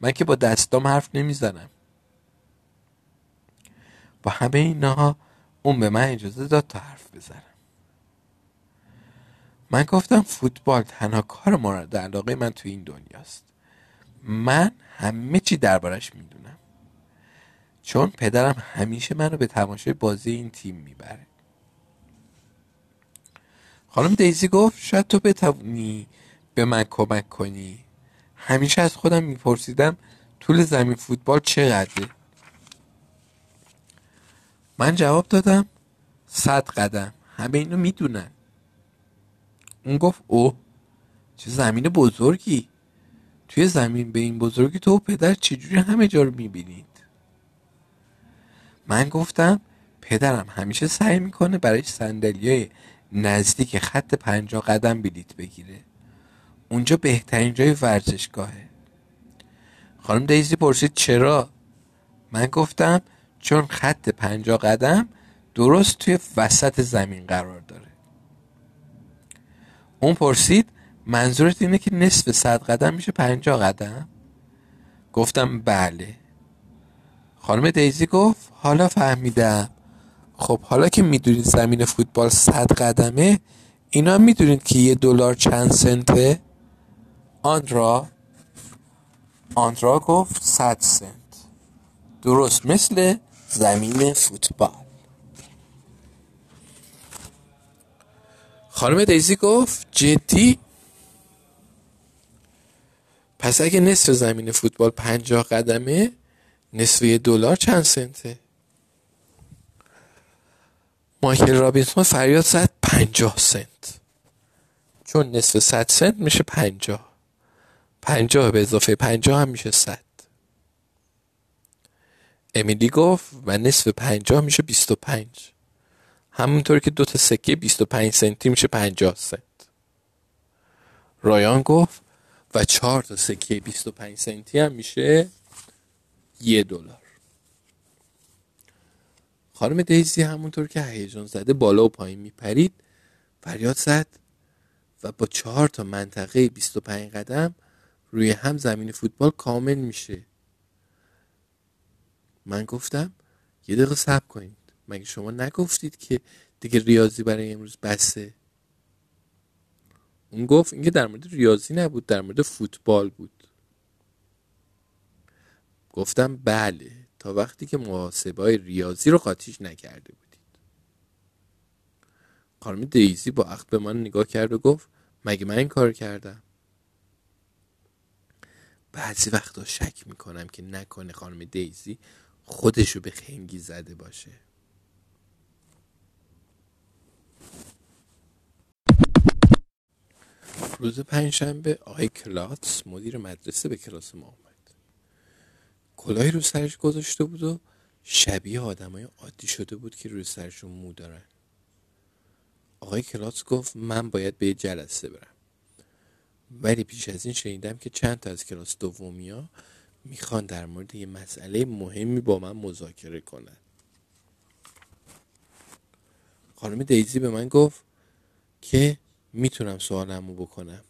من که با دستام حرف نمی‌زنم. با همه اینها اون به من اجازه داد تا حرف بزنم. من گفتم فوتبال تنها کار مورد علاقه من تو این دنیاست. من همه چی دربارش می‌دونم. چون پدرم همیشه منو به تماشای بازی این تیم می‌بره. خانم دیزی گفت شاید تو بتونی به من کمک کنی. همیشه از خودم میپرسیدم طول زمین فوتبال چقدره؟ من جواب دادم صد قدم. همه اینو می‌دونن. اون گفت اوه چه زمین بزرگی. توی زمین به این بزرگی تو پدر چجوری همه جا رو می‌بینید؟ من گفتم پدرم همیشه سعی می‌کنه برای های نزدیک خط پنجاه قدم بلیت بگیره. اونجا بهترین جای ورزشگاهه. خانم دیزی پرسید چرا؟ من گفتم چون خط پنجاه قدم درست توی وسط زمین قرار داره. اون پرسید منظورت اینه که نصف صد قدم میشه پنجاه قدم؟ گفتم بله. خانم دیزی گفت حالا فهمیدم. خب حالا که می‌دونید زمین فوتبال صد قدمه اینا می‌دونید که یه دلار چند سنته؟ آندرا آندرا گفت صد سنت. درست مثل زمین فوتبال. خانم دیزی گفت جدی؟ پس اگه نصف زمین فوتبال پنجاه قدمه نصف دلار چند سنته؟ مایکل رابینسون فریاد زد پنجاه سنت. چون نصف صد سنت میشه پنجاه. پنجاه به اضافه پنجاه هم میشه صد. امیلی گفت و نصف پنجاه میشه بیست و پنج. همونطور که دو تا سکه بیست و پنج سنتی میشه پنجاه سنت. رایان گفت و چهار تا سکه بیست و پنج سنتی هم میشه یه دلار. خانم دیزی همونطور که هیجان زده بالا و پایین میپرید فریاد زد و با چهار تا منطقه 25 قدم روی هم زمین فوتبال کامل میشه. من گفتم یه دقیقه صبر کنید. مگه شما نگفتید که دیگه ریاضی برای امروز بسه؟ اون گفت اینکه در مورد ریاضی نبود در مورد فوتبال بود. گفتم بله تا وقتی که محاسبه ریاضی رو قاطیش نکرده بودید. خانم دیزی با عقد به من نگاه کرد و گفت مگه من این کار کردم؟ بعضی وقتا شک می‌کنم که نکنه خانم دیزی خودشو به خنگی زده باشه. روز پنجشنبه آقای کلاتس مدیر مدرسه به کلاس ما آمد کلاهی رو سرش گذاشته بود و شبیه آدمای عادی شده بود که روی سرشون مو دارن. آقای کلاتس گفت من باید به جلسه برم. ولی پیش از این شنیدم که چند تا از کلاس دومیا می‌خوان در مورد یه مسئله مهمی با من مذاکره کنن. خانم دیزی به من گفت که می‌تونم سوالمو بکنم.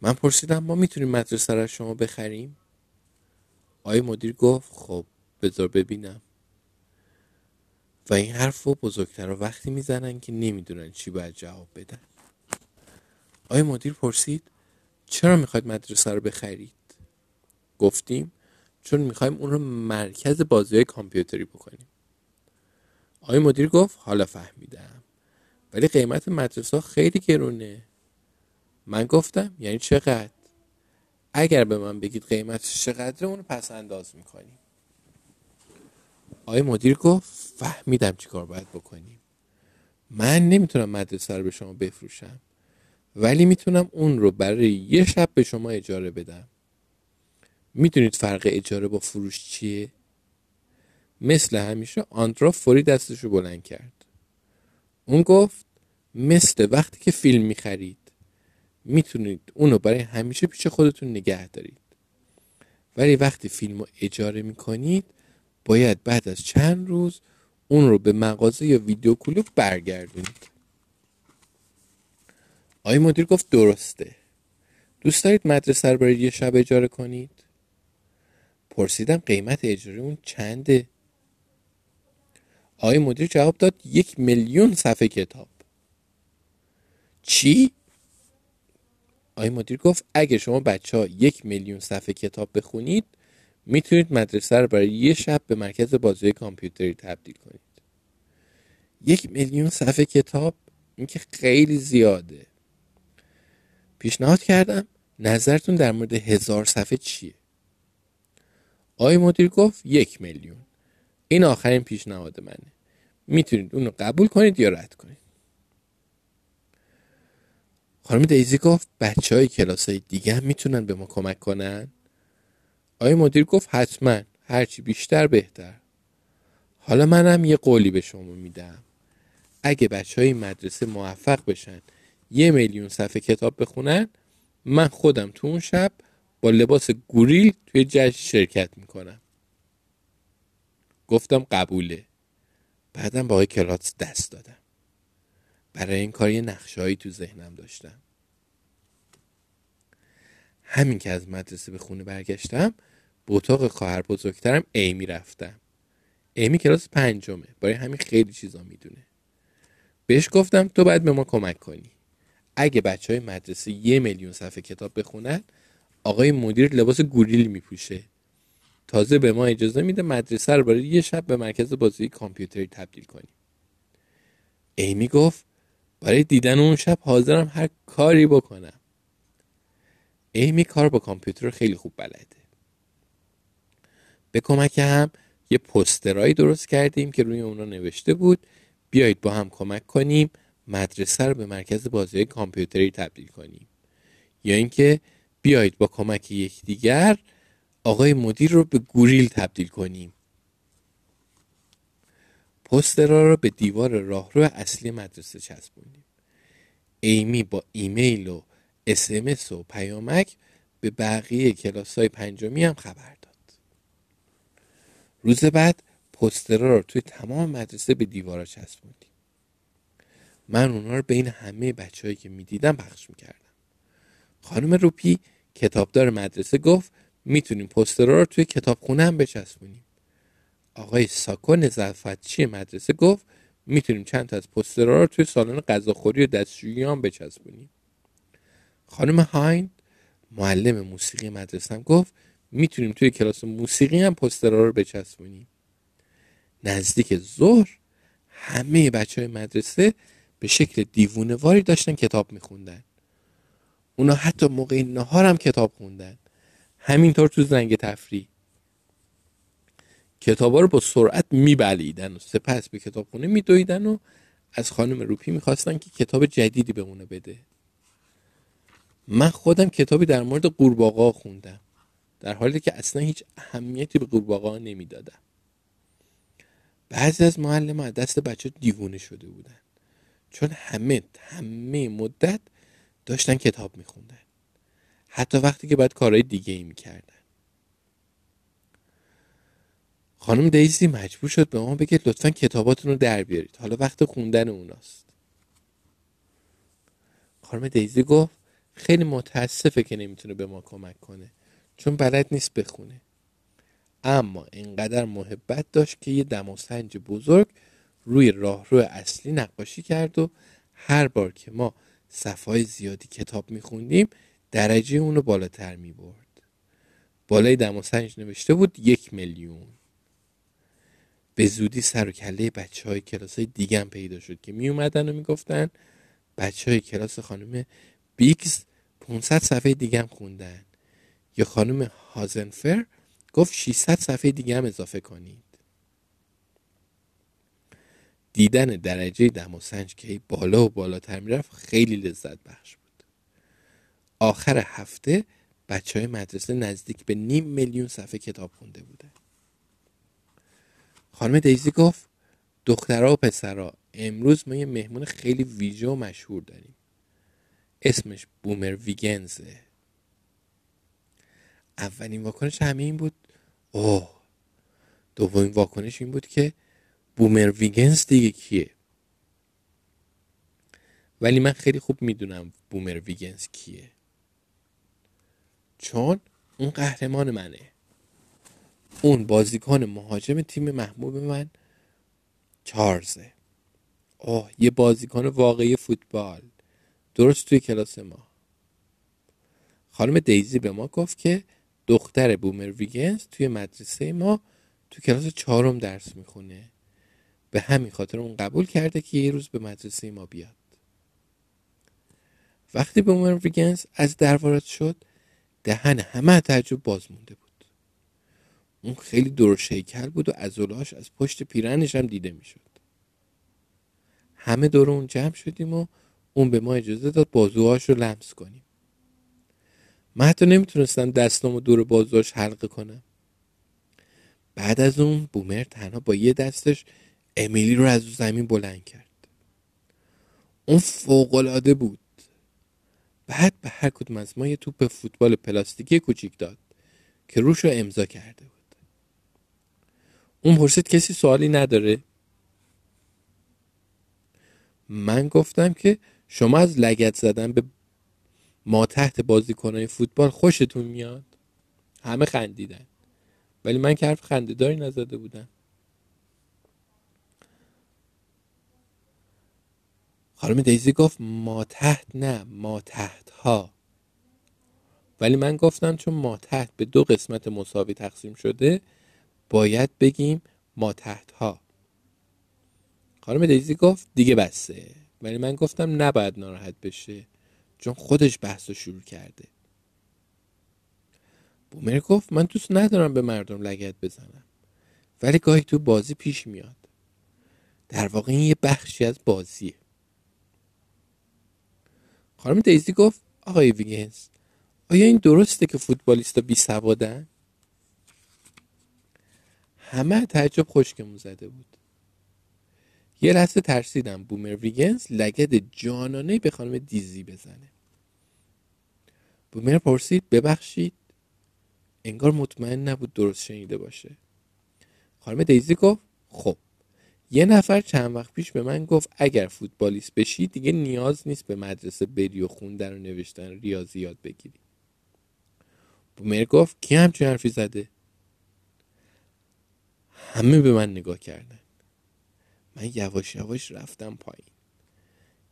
من پرسیدم ما می‌تونیم مدرسه را شما بخریم؟ آقای مدیر گفت خب بذار ببینم. و این حرف رو بزرگتر وقتی می‌زنن که نمی‌دونن چی باید جواب بدن. آقای مدیر پرسید چرا می‌خواید مدرسه رو بخرید؟ گفتیم چون می‌خوایم اون رو مرکز بازی کامپیوتری بکنیم. آقای مدیر گفت حالا فهمیدم. ولی قیمت مدرسه خیلی گرونه. من گفتم یعنی چقدر؟ اگر به من بگید قیمتش چقدره اونو پس انداز می‌کنیم. آقای مدیر گفت فهمیدم چی کار باید بکنیم. من نمی‌تونم مدرسه رو به شما بفروشم. ولی می‌تونم اون رو برای یه شب به شما اجاره بدم. می‌دونید فرق اجاره با فروش چیه؟ مثل همیشه آندرا فوری دستش رو بلند کرد. اون گفت مثل وقتی که فیلم می‌خرید. می‌تونید اونو برای همیشه پیش خودتون نگه دارید. ولی وقتی فیلم رو اجاره می‌کنید باید بعد از چند روز اون رو به مغازه یا ویدیو کلوب برگردونید. آقای مدیر گفت درسته. دوست دارید مدرسه رو برای یه شب اجاره کنید؟ پرسیدم قیمت اجاره اون چنده؟ آقای مدیر جواب داد یک میلیون صفحه کتاب. چی؟ آقای مدیر گفت اگه شما بچه ها یک میلیون صفحه کتاب بخونید می‌تونید مدرسه رو برای یه شب به مرکز بازی کامپیوتری تبدیل کنید. یک میلیون صفحه کتاب؟ این که خیلی زیاده. پیشنهاد کردم نظرتون در مورد هزار صفحه چیه؟ آقای مدیر گفت یک میلیون. این آخرین پیشنهاد منه. می‌تونید اونو قبول کنید یا رد کنید؟ خانم دیزی گفت بچه های کلاس های دیگه هم می‌تونن به ما کمک کنن؟ آقای مدیر گفت حتما. هرچی بیشتر بهتر. حالا منم یه قولی به شما میدم. اگه بچه های مدرسه موفق بشن یه میلیون صفحه کتاب بخونن من خودم تو اون شب با لباس گوریل توی جشن شرکت می‌کنم. گفتم قبوله. بعدم با آقای کلاتس دست دادم. برای این کار یه نقشههایی تو ذهنم داشتم. همین که از مدرسه به خونه برگشتم به اتاق خواهر بزرگترم ایمی رفتم. ایمی کلاس پنجمه. برای همین خیلی چیزا می‌دونه. بهش گفتم تو باید به ما کمک کنی. اگه بچه های مدرسه یه میلیون صفحه کتاب بخونن آقای مدیر لباس گوریل میپوشه. تازه به ما اجازه میده مدرسه رو برای یه شب به مرکز بازی کامپیوتری تبدیل کنیم. ایمی گفت برای دیدن اون شب حاضرم هر کاری بکنم. ایمی کار با کامپیوتر خیلی خوب بلده. به کمک هم یه پسترایی درست کردیم که روی اونا نوشته بود. بیایید با هم کمک کنیم. مدرسه رو به مرکز بازی کامپیوتری تبدیل کنیم. یا اینکه بیایید با کمک یکدیگر آقای مدیر رو به گوریل تبدیل کنیم. پسترها رو به دیوار راهرو اصلی مدرسه چسبوندیم ایمی با ایمیل و اسمس و پیامک به بقیه کلاس های پنجمی هم خبر داد. روز بعد پسترها رو توی تمام مدرسه به دیوارا چسبوندیم. من اونا رو بین همه بچههایی که می‌دیدم پخش می‌کردم. خانم روپی کتابدار مدرسه گفت می‌تونیم پسترها رو توی کتابخونه هم بچسبونیم. آقای ساکو نظافتچی مدرسه گفت می‌تونیم چند تا از پسترها رو توی سالن غذاخوری و دستشویی هم بچسبونیم. خانم هایند معلم موسیقی مدرسه هم گفت می‌تونیم توی کلاس موسیقی هم پسترها رو بچسبونیم. نزدیک ظهر همه بچه های مدرسه به شکل دیوونواری داشتن کتاب میخوندن. اونا حتی موقع نهار هم کتاب خوندن. همینطور تو زنگ تفریح. کتابا رو با سرعت میبلیدن و سپس به کتابخونه میدویدن و از خانم روپی می‌خواستن که کتاب جدیدی بمونه بده. من خودم کتابی در مورد قورباغه خوندم در حالی که اصلا هیچ اهمیتی به قورباغه نمی‌دادم. بعضی از معلم دست بچه دیوونه شده بودن. چون همه همه مدت داشتن کتاب میخوندن. حتی وقتی که باید کارهای دیگه ای می‌کردن. خانم دیزی مجبور شد به ما بگه لطفا کتاباتون رو در بیارید. حالا وقت خوندن اوناست. خانم دیزی گفت خیلی متاسفه که نمی‌تونه به ما کمک کنه. چون بلد نیست بخونه. اما اینقدر محبت داشت که یه دماسنج بزرگ روی راهرو اصلی نقاشی کرد و هر بار که ما صفحه زیادی کتاب میخوندیم درجه اونو بالاتر می‌برد. بالای دماسنج نوشته بود یک میلیون. به زودی سر و کله بچه های کلاس های دیگه هم پیدا شد که می اومدن و می‌گفتن بچه های کلاس خانم بیکس 500 صفحه دیگه هم خوندن. یا خانم هازنفر گفت 600 صفحه دیگه هم اضافه کنید. دیدن درجه دم که بالا و بالاتر می‌رفت خیلی لذت بخش بود. آخر هفته بچه های مدرسه نزدیک به نیم میلیون صفحه کتاب خونده بوده. خانم دیزی گفت دخترها و پسرها امروز ما یه مهمون خیلی ویژه و مشهور داریم. اسمش بومر ویگنزه. اولین واکنش همه این بود اوه. دومین واکنش این بود که بومر ویگنز دیگه کیه؟ ولی من خیلی خوب می‌دونم بومر ویگنز کیه. چون اون قهرمان منه. اون بازیکن مهاجم تیم محبوب من چارزه اوه یه بازیکن واقعی فوتبال. درست توی کلاس ما. خانم دیزی به ما گفت که دختر بومر ویگنز توی مدرسه ما تو کلاس چهارم درس می‌خونه. به همین خاطر اون قبول کرده که یه روز به مدرسه ما بیاد. وقتی بومر ویگنز از در شد دهن همه تعجب باز مونده بود. اون خیلی درشت هیکل بود و عضلاش از پشت پیرنش هم دیده می‌شد. همه دور اون جمع شدیم و اون به ما اجازه داد بازوهاش رو لمس کنیم. من حتی نمی‌تونستم دستم و دور بازوهاش حلقه کنم. بعد از اون بومر تنها با یه دستش امیلی رو از زمین بلند کرد. اون فوقالعاده بود. بعد به هر کدوم از ما یه توپ فوتبال پلاستیکی کوچیک داد که روش رو امضا کرده بود. اون پرسید کسی سوالی نداره؟ من گفتم که شما از لگت زدن به ما تحت بازیکنهای فوتبال خوشتون میاد؟ همه خندیدن. ولی من که حرف خندهداری نزده بودم. خانم دیزی گفت ما تحت نه ما تحت ها ولی من گفتم چون ما تحت به دو قسمت مساوی تقسیم شده باید بگیم ما تحت ها خانم دیزی گفت دیگه بسته ولی من گفتم نباید ناراحت بشه چون خودش بحث رو شروع کرده. بومر گفت من دوست ندارم به مردم لگت بزنم. ولی گاهی تو بازی پیش میاد. در واقع این یه بخشی از بازیه. خانم دیزی گفت آقای ویگنز آیا این درسته که فوتبالیستا بی سوادن؟ همه تعجب خشکمون زده بود. یه لحظه ترسیدم بومر ویگنز لگد جانانه به خانم دیزی بزنه. بومر پرسید ببخشید؟ انگار مطمئن نبود درست شنیده باشه. خانم دیزی گفت خب. یه نفر چند وقت پیش به من گفت اگر فوتبالیست بشی دیگه نیاز نیست به مدرسه بری و خوندن و نوشتن ریاضی یاد بگیری. بومر گفت کی همچین حرفی زده؟ همه به من نگاه کردن. من یواش یواش رفتم پایین.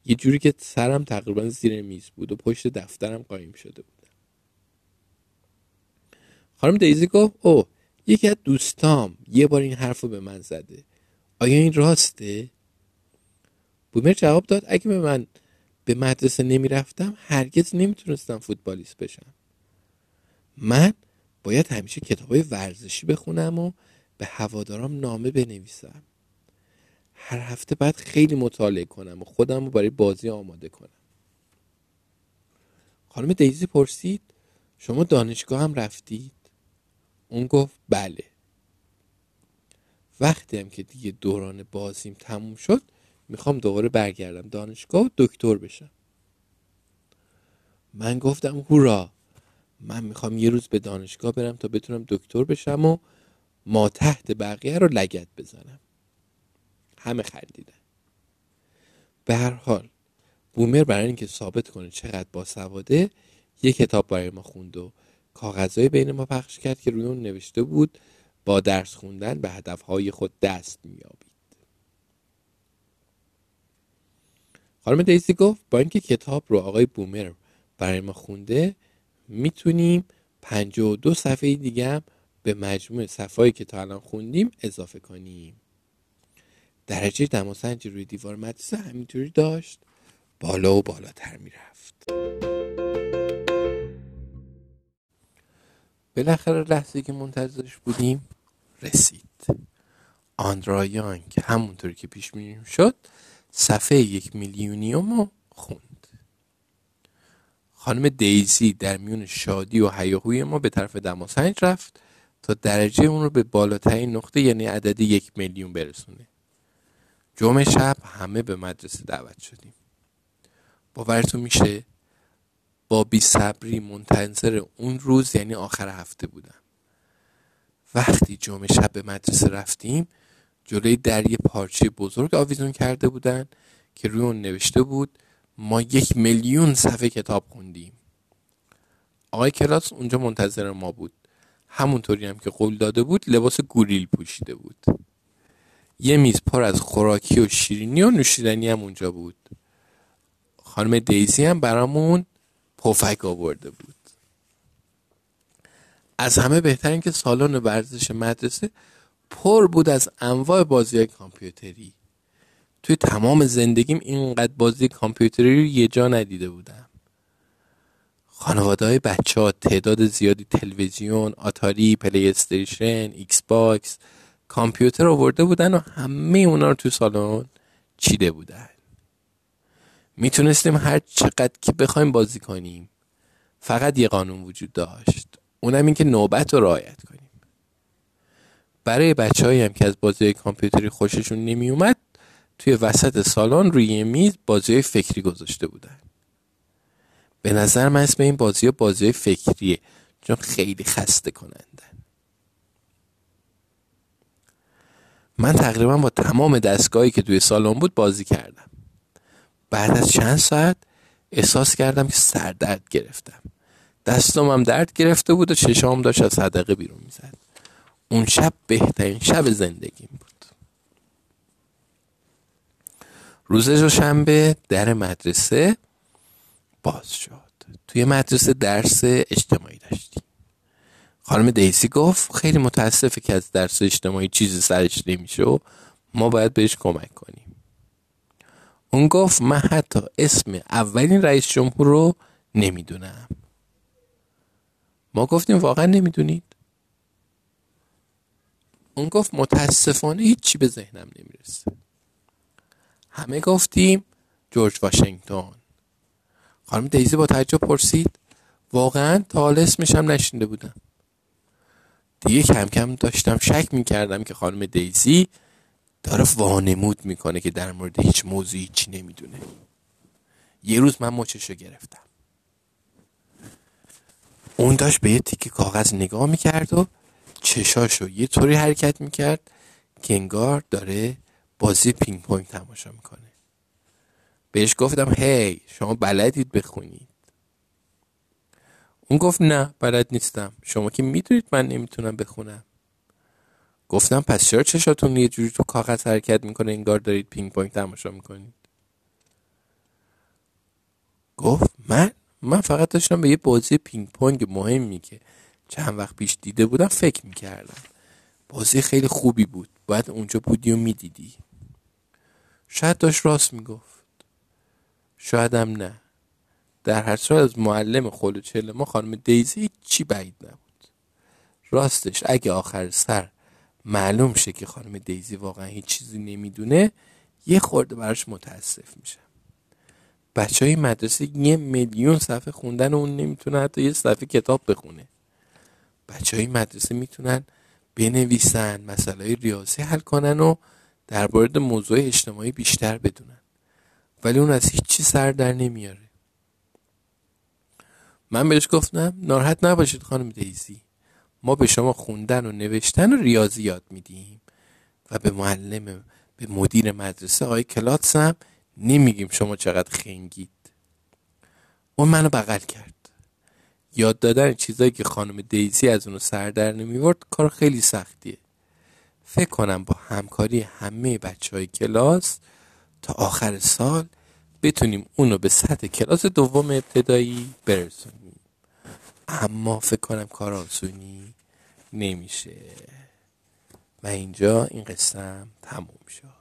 یه جوری که سرم تقریبا زیر میز بود و پشت دفترم قایم شده بودم. خانم دیزی گفت او یکی از دوستام یه بار این حرف رو به من زده. آیا این راسته؟ بومر جواب داد اگه به من به مدرسه نمی‌رفتم هرگز نمی‌تونستم فوتبالیست بشم من باید همیشه کتاب ورزشی بخونم و به هوادارام نامه بنویسم هر هفته بعد خیلی مطالعه کنم و خودم رو برای بازی آماده کنم خانم دیزی پرسید شما دانشگاه هم رفتید؟ اون گفت بله وقتی هم که دیگه دوران بازیم تموم شد می‌خوام دوباره برگردم دانشگاه و دکتر بشم. من گفتم هورا من می‌خوام یه روز به دانشگاه برم تا بتونم دکتر بشم و ما تحت بقیه رو لگت بزنم. همه خندیدن. به هر حال بومر برای اینکه ثابت کنه چقدر باسواده یه کتاب برای ما خوند و کاغذهای بین ما پخش کرد که روی اون نوشته بود با درس خوندن به هدفهای خود دست میابید خانم دیزی گفت با اینکه کتاب رو آقای بومر برای ما خونده می‌تونیم دو صفحه دیگه هم به مجموع صفحه‌ای که تا الان خوندیم اضافه کنیم. درجه دماسنج روی دیوار مدرسه همینطوری داشت بالا و بالاتر می‌رفت. بالاخره لحظه که منتظرش بودیم رسید. آندرایان که همونطوری که پیش میریم شد صفحه یک میلیونیوم رو خوند. خانم دیزی در میون شادی و هیاهوی ما به طرف دماسنج رفت تا درجه اون رو به بالاترین نقطه یعنی عدد یک میلیون برسونه. جمعه شب همه به مدرسه دعوت شدیم. باورتون میشه؟ با بی صبری منتظر اون روز یعنی آخر هفته بودم. وقتی جمعه شب به مدرسه رفتیم جلوی در یه پارچه بزرگ آویزون کرده بودن که روی اون نوشته بود ما یک میلیون صفحه کتاب خوندیم. آقای کلاس اونجا منتظر ما بود. همونطوری هم که قول داده بود لباس گوریل پوشیده بود. یه میز پر از خوراکی و شیرینی و نوشیدنی هم اونجا بود. خانم دیزی هم برامون پفک آورده بود. از همه بهتر این که سالن ورزش مدرسه پر بود از انواع بازی کامپیوتری. توی تمام زندگیم اینقدر بازی کامپیوتری رو یه جا ندیده بودم. خانواده های بچه ها تعداد زیادی تلویزیون، آتاری، PlayStation، Xbox، کامپیوتر آورده بودن و همه اونا رو تو سالن چیده بودن. می‌تونستیم هر چقدر که بخوایم بازی کنیم. فقط یه قانون وجود داشت. اونم این که نوبت رو رعایت کنیم. برای بچه هم که از بازی کامپیوتری خوششون نمی اومد توی وسط سالن روی میز بازی فکری گذاشته بودن. به نظر من اسم این بازی بازی فکریه چون خیلی خسته کنندن. من تقریبا با تمام دستگاهی که توی سالن بود بازی کردم. بعد از چند ساعت احساس کردم که سردرد گرفتم. دستم هم درد گرفته بود و چشام داشت از صدقه بیرون می‌زد. اون شب بهترین شب زندگیم بود. روز شنبه در مدرسه باز شد. توی مدرسه درس اجتماعی داشتیم. خانم دیسی گفت خیلی متاسفه که از درس اجتماعی چیزی سرش نمیشه و ما باید بهش کمک کنیم. اون گفت من حتی اسم اولین رئیس جمهور رو نمی‌دونم. ما گفتیم واقعا نمی‌دونید. اون گفت متاسفانه هیچی به ذهنم نمی‌رسه. همه گفتیم جورج واشنگتن. خانم دیزی با تعجب پرسید واقعا تا حالا اسمش هم نشینده بودم. دیگه کم کم داشتم شک می‌کردم که خانم دیزی داره وانمود می‌کنه که در مورد هیچ موضوعی چی نمی‌دونه. یه روز من مچشو گرفتم. اون داشت به یه تیکه کاغذ نگاه می‌کرد و چشاشو یه طوری حرکت می‌کرد که انگار داره بازی پینگ پونگ تماشا می‌کنه. بهش گفتم هی شما بلدید بخونید. اون گفت نه بلد نیستم. شما که می‌دونید من نمی‌تونم بخونم. گفتم پس چرا چشاتون یه جوری تو کاغذ حرکت می‌کنه انگار دارید پینگ پونگ تماشا می‌کنید؟ گفت من من فقط داشتم به یه بازی پینگ پونگ مهمی که چند وقت پیش دیده بودم فکر می‌کردم. بازی خیلی خوبی بود. باید اونجا بودی و می‌دیدی. شاید داشت راست می‌گفت. شاید هم نه. در هر صورت از معلم چله ما خانم دیزی چی بعید نبود. راستش اگه آخر سر معلوم شه که خانم دیزی واقعا هیچ چیزی نمی‌دونه یه خورده براش متاسف میشه بچه های مدرسه یه میلیون صفحه خوندن و اون نمی‌تونه حتی یه صفحه کتاب بخونه. بچه های مدرسه می‌تونن بنویسن مسئله ریاضی حل کنن و در مورد موضوع اجتماعی بیشتر بدونن. ولی اون از هیچی سر در نمیاره. من بهش گفتم ناراحت نباشید خانم دیزی. ما به شما خوندن و نوشتن و ریاضی یاد میدیم. و به معلم به مدیر مدرسه آقای کلاتس هم نمیگیم شما چقدر خنگید. اون منو بغل کرد. یاد دادن چیزایی که خانم دیزی از اونو سر در نمیورد کار خیلی سختیه. فکر کنم با همکاری همه بچه های کلاس تا آخر سال بتونیم اونو به سطح کلاس دوم ابتدایی برسونیم. اما فکر کنم کار آسونی نمیشه. و اینجا این قسم تموم شد.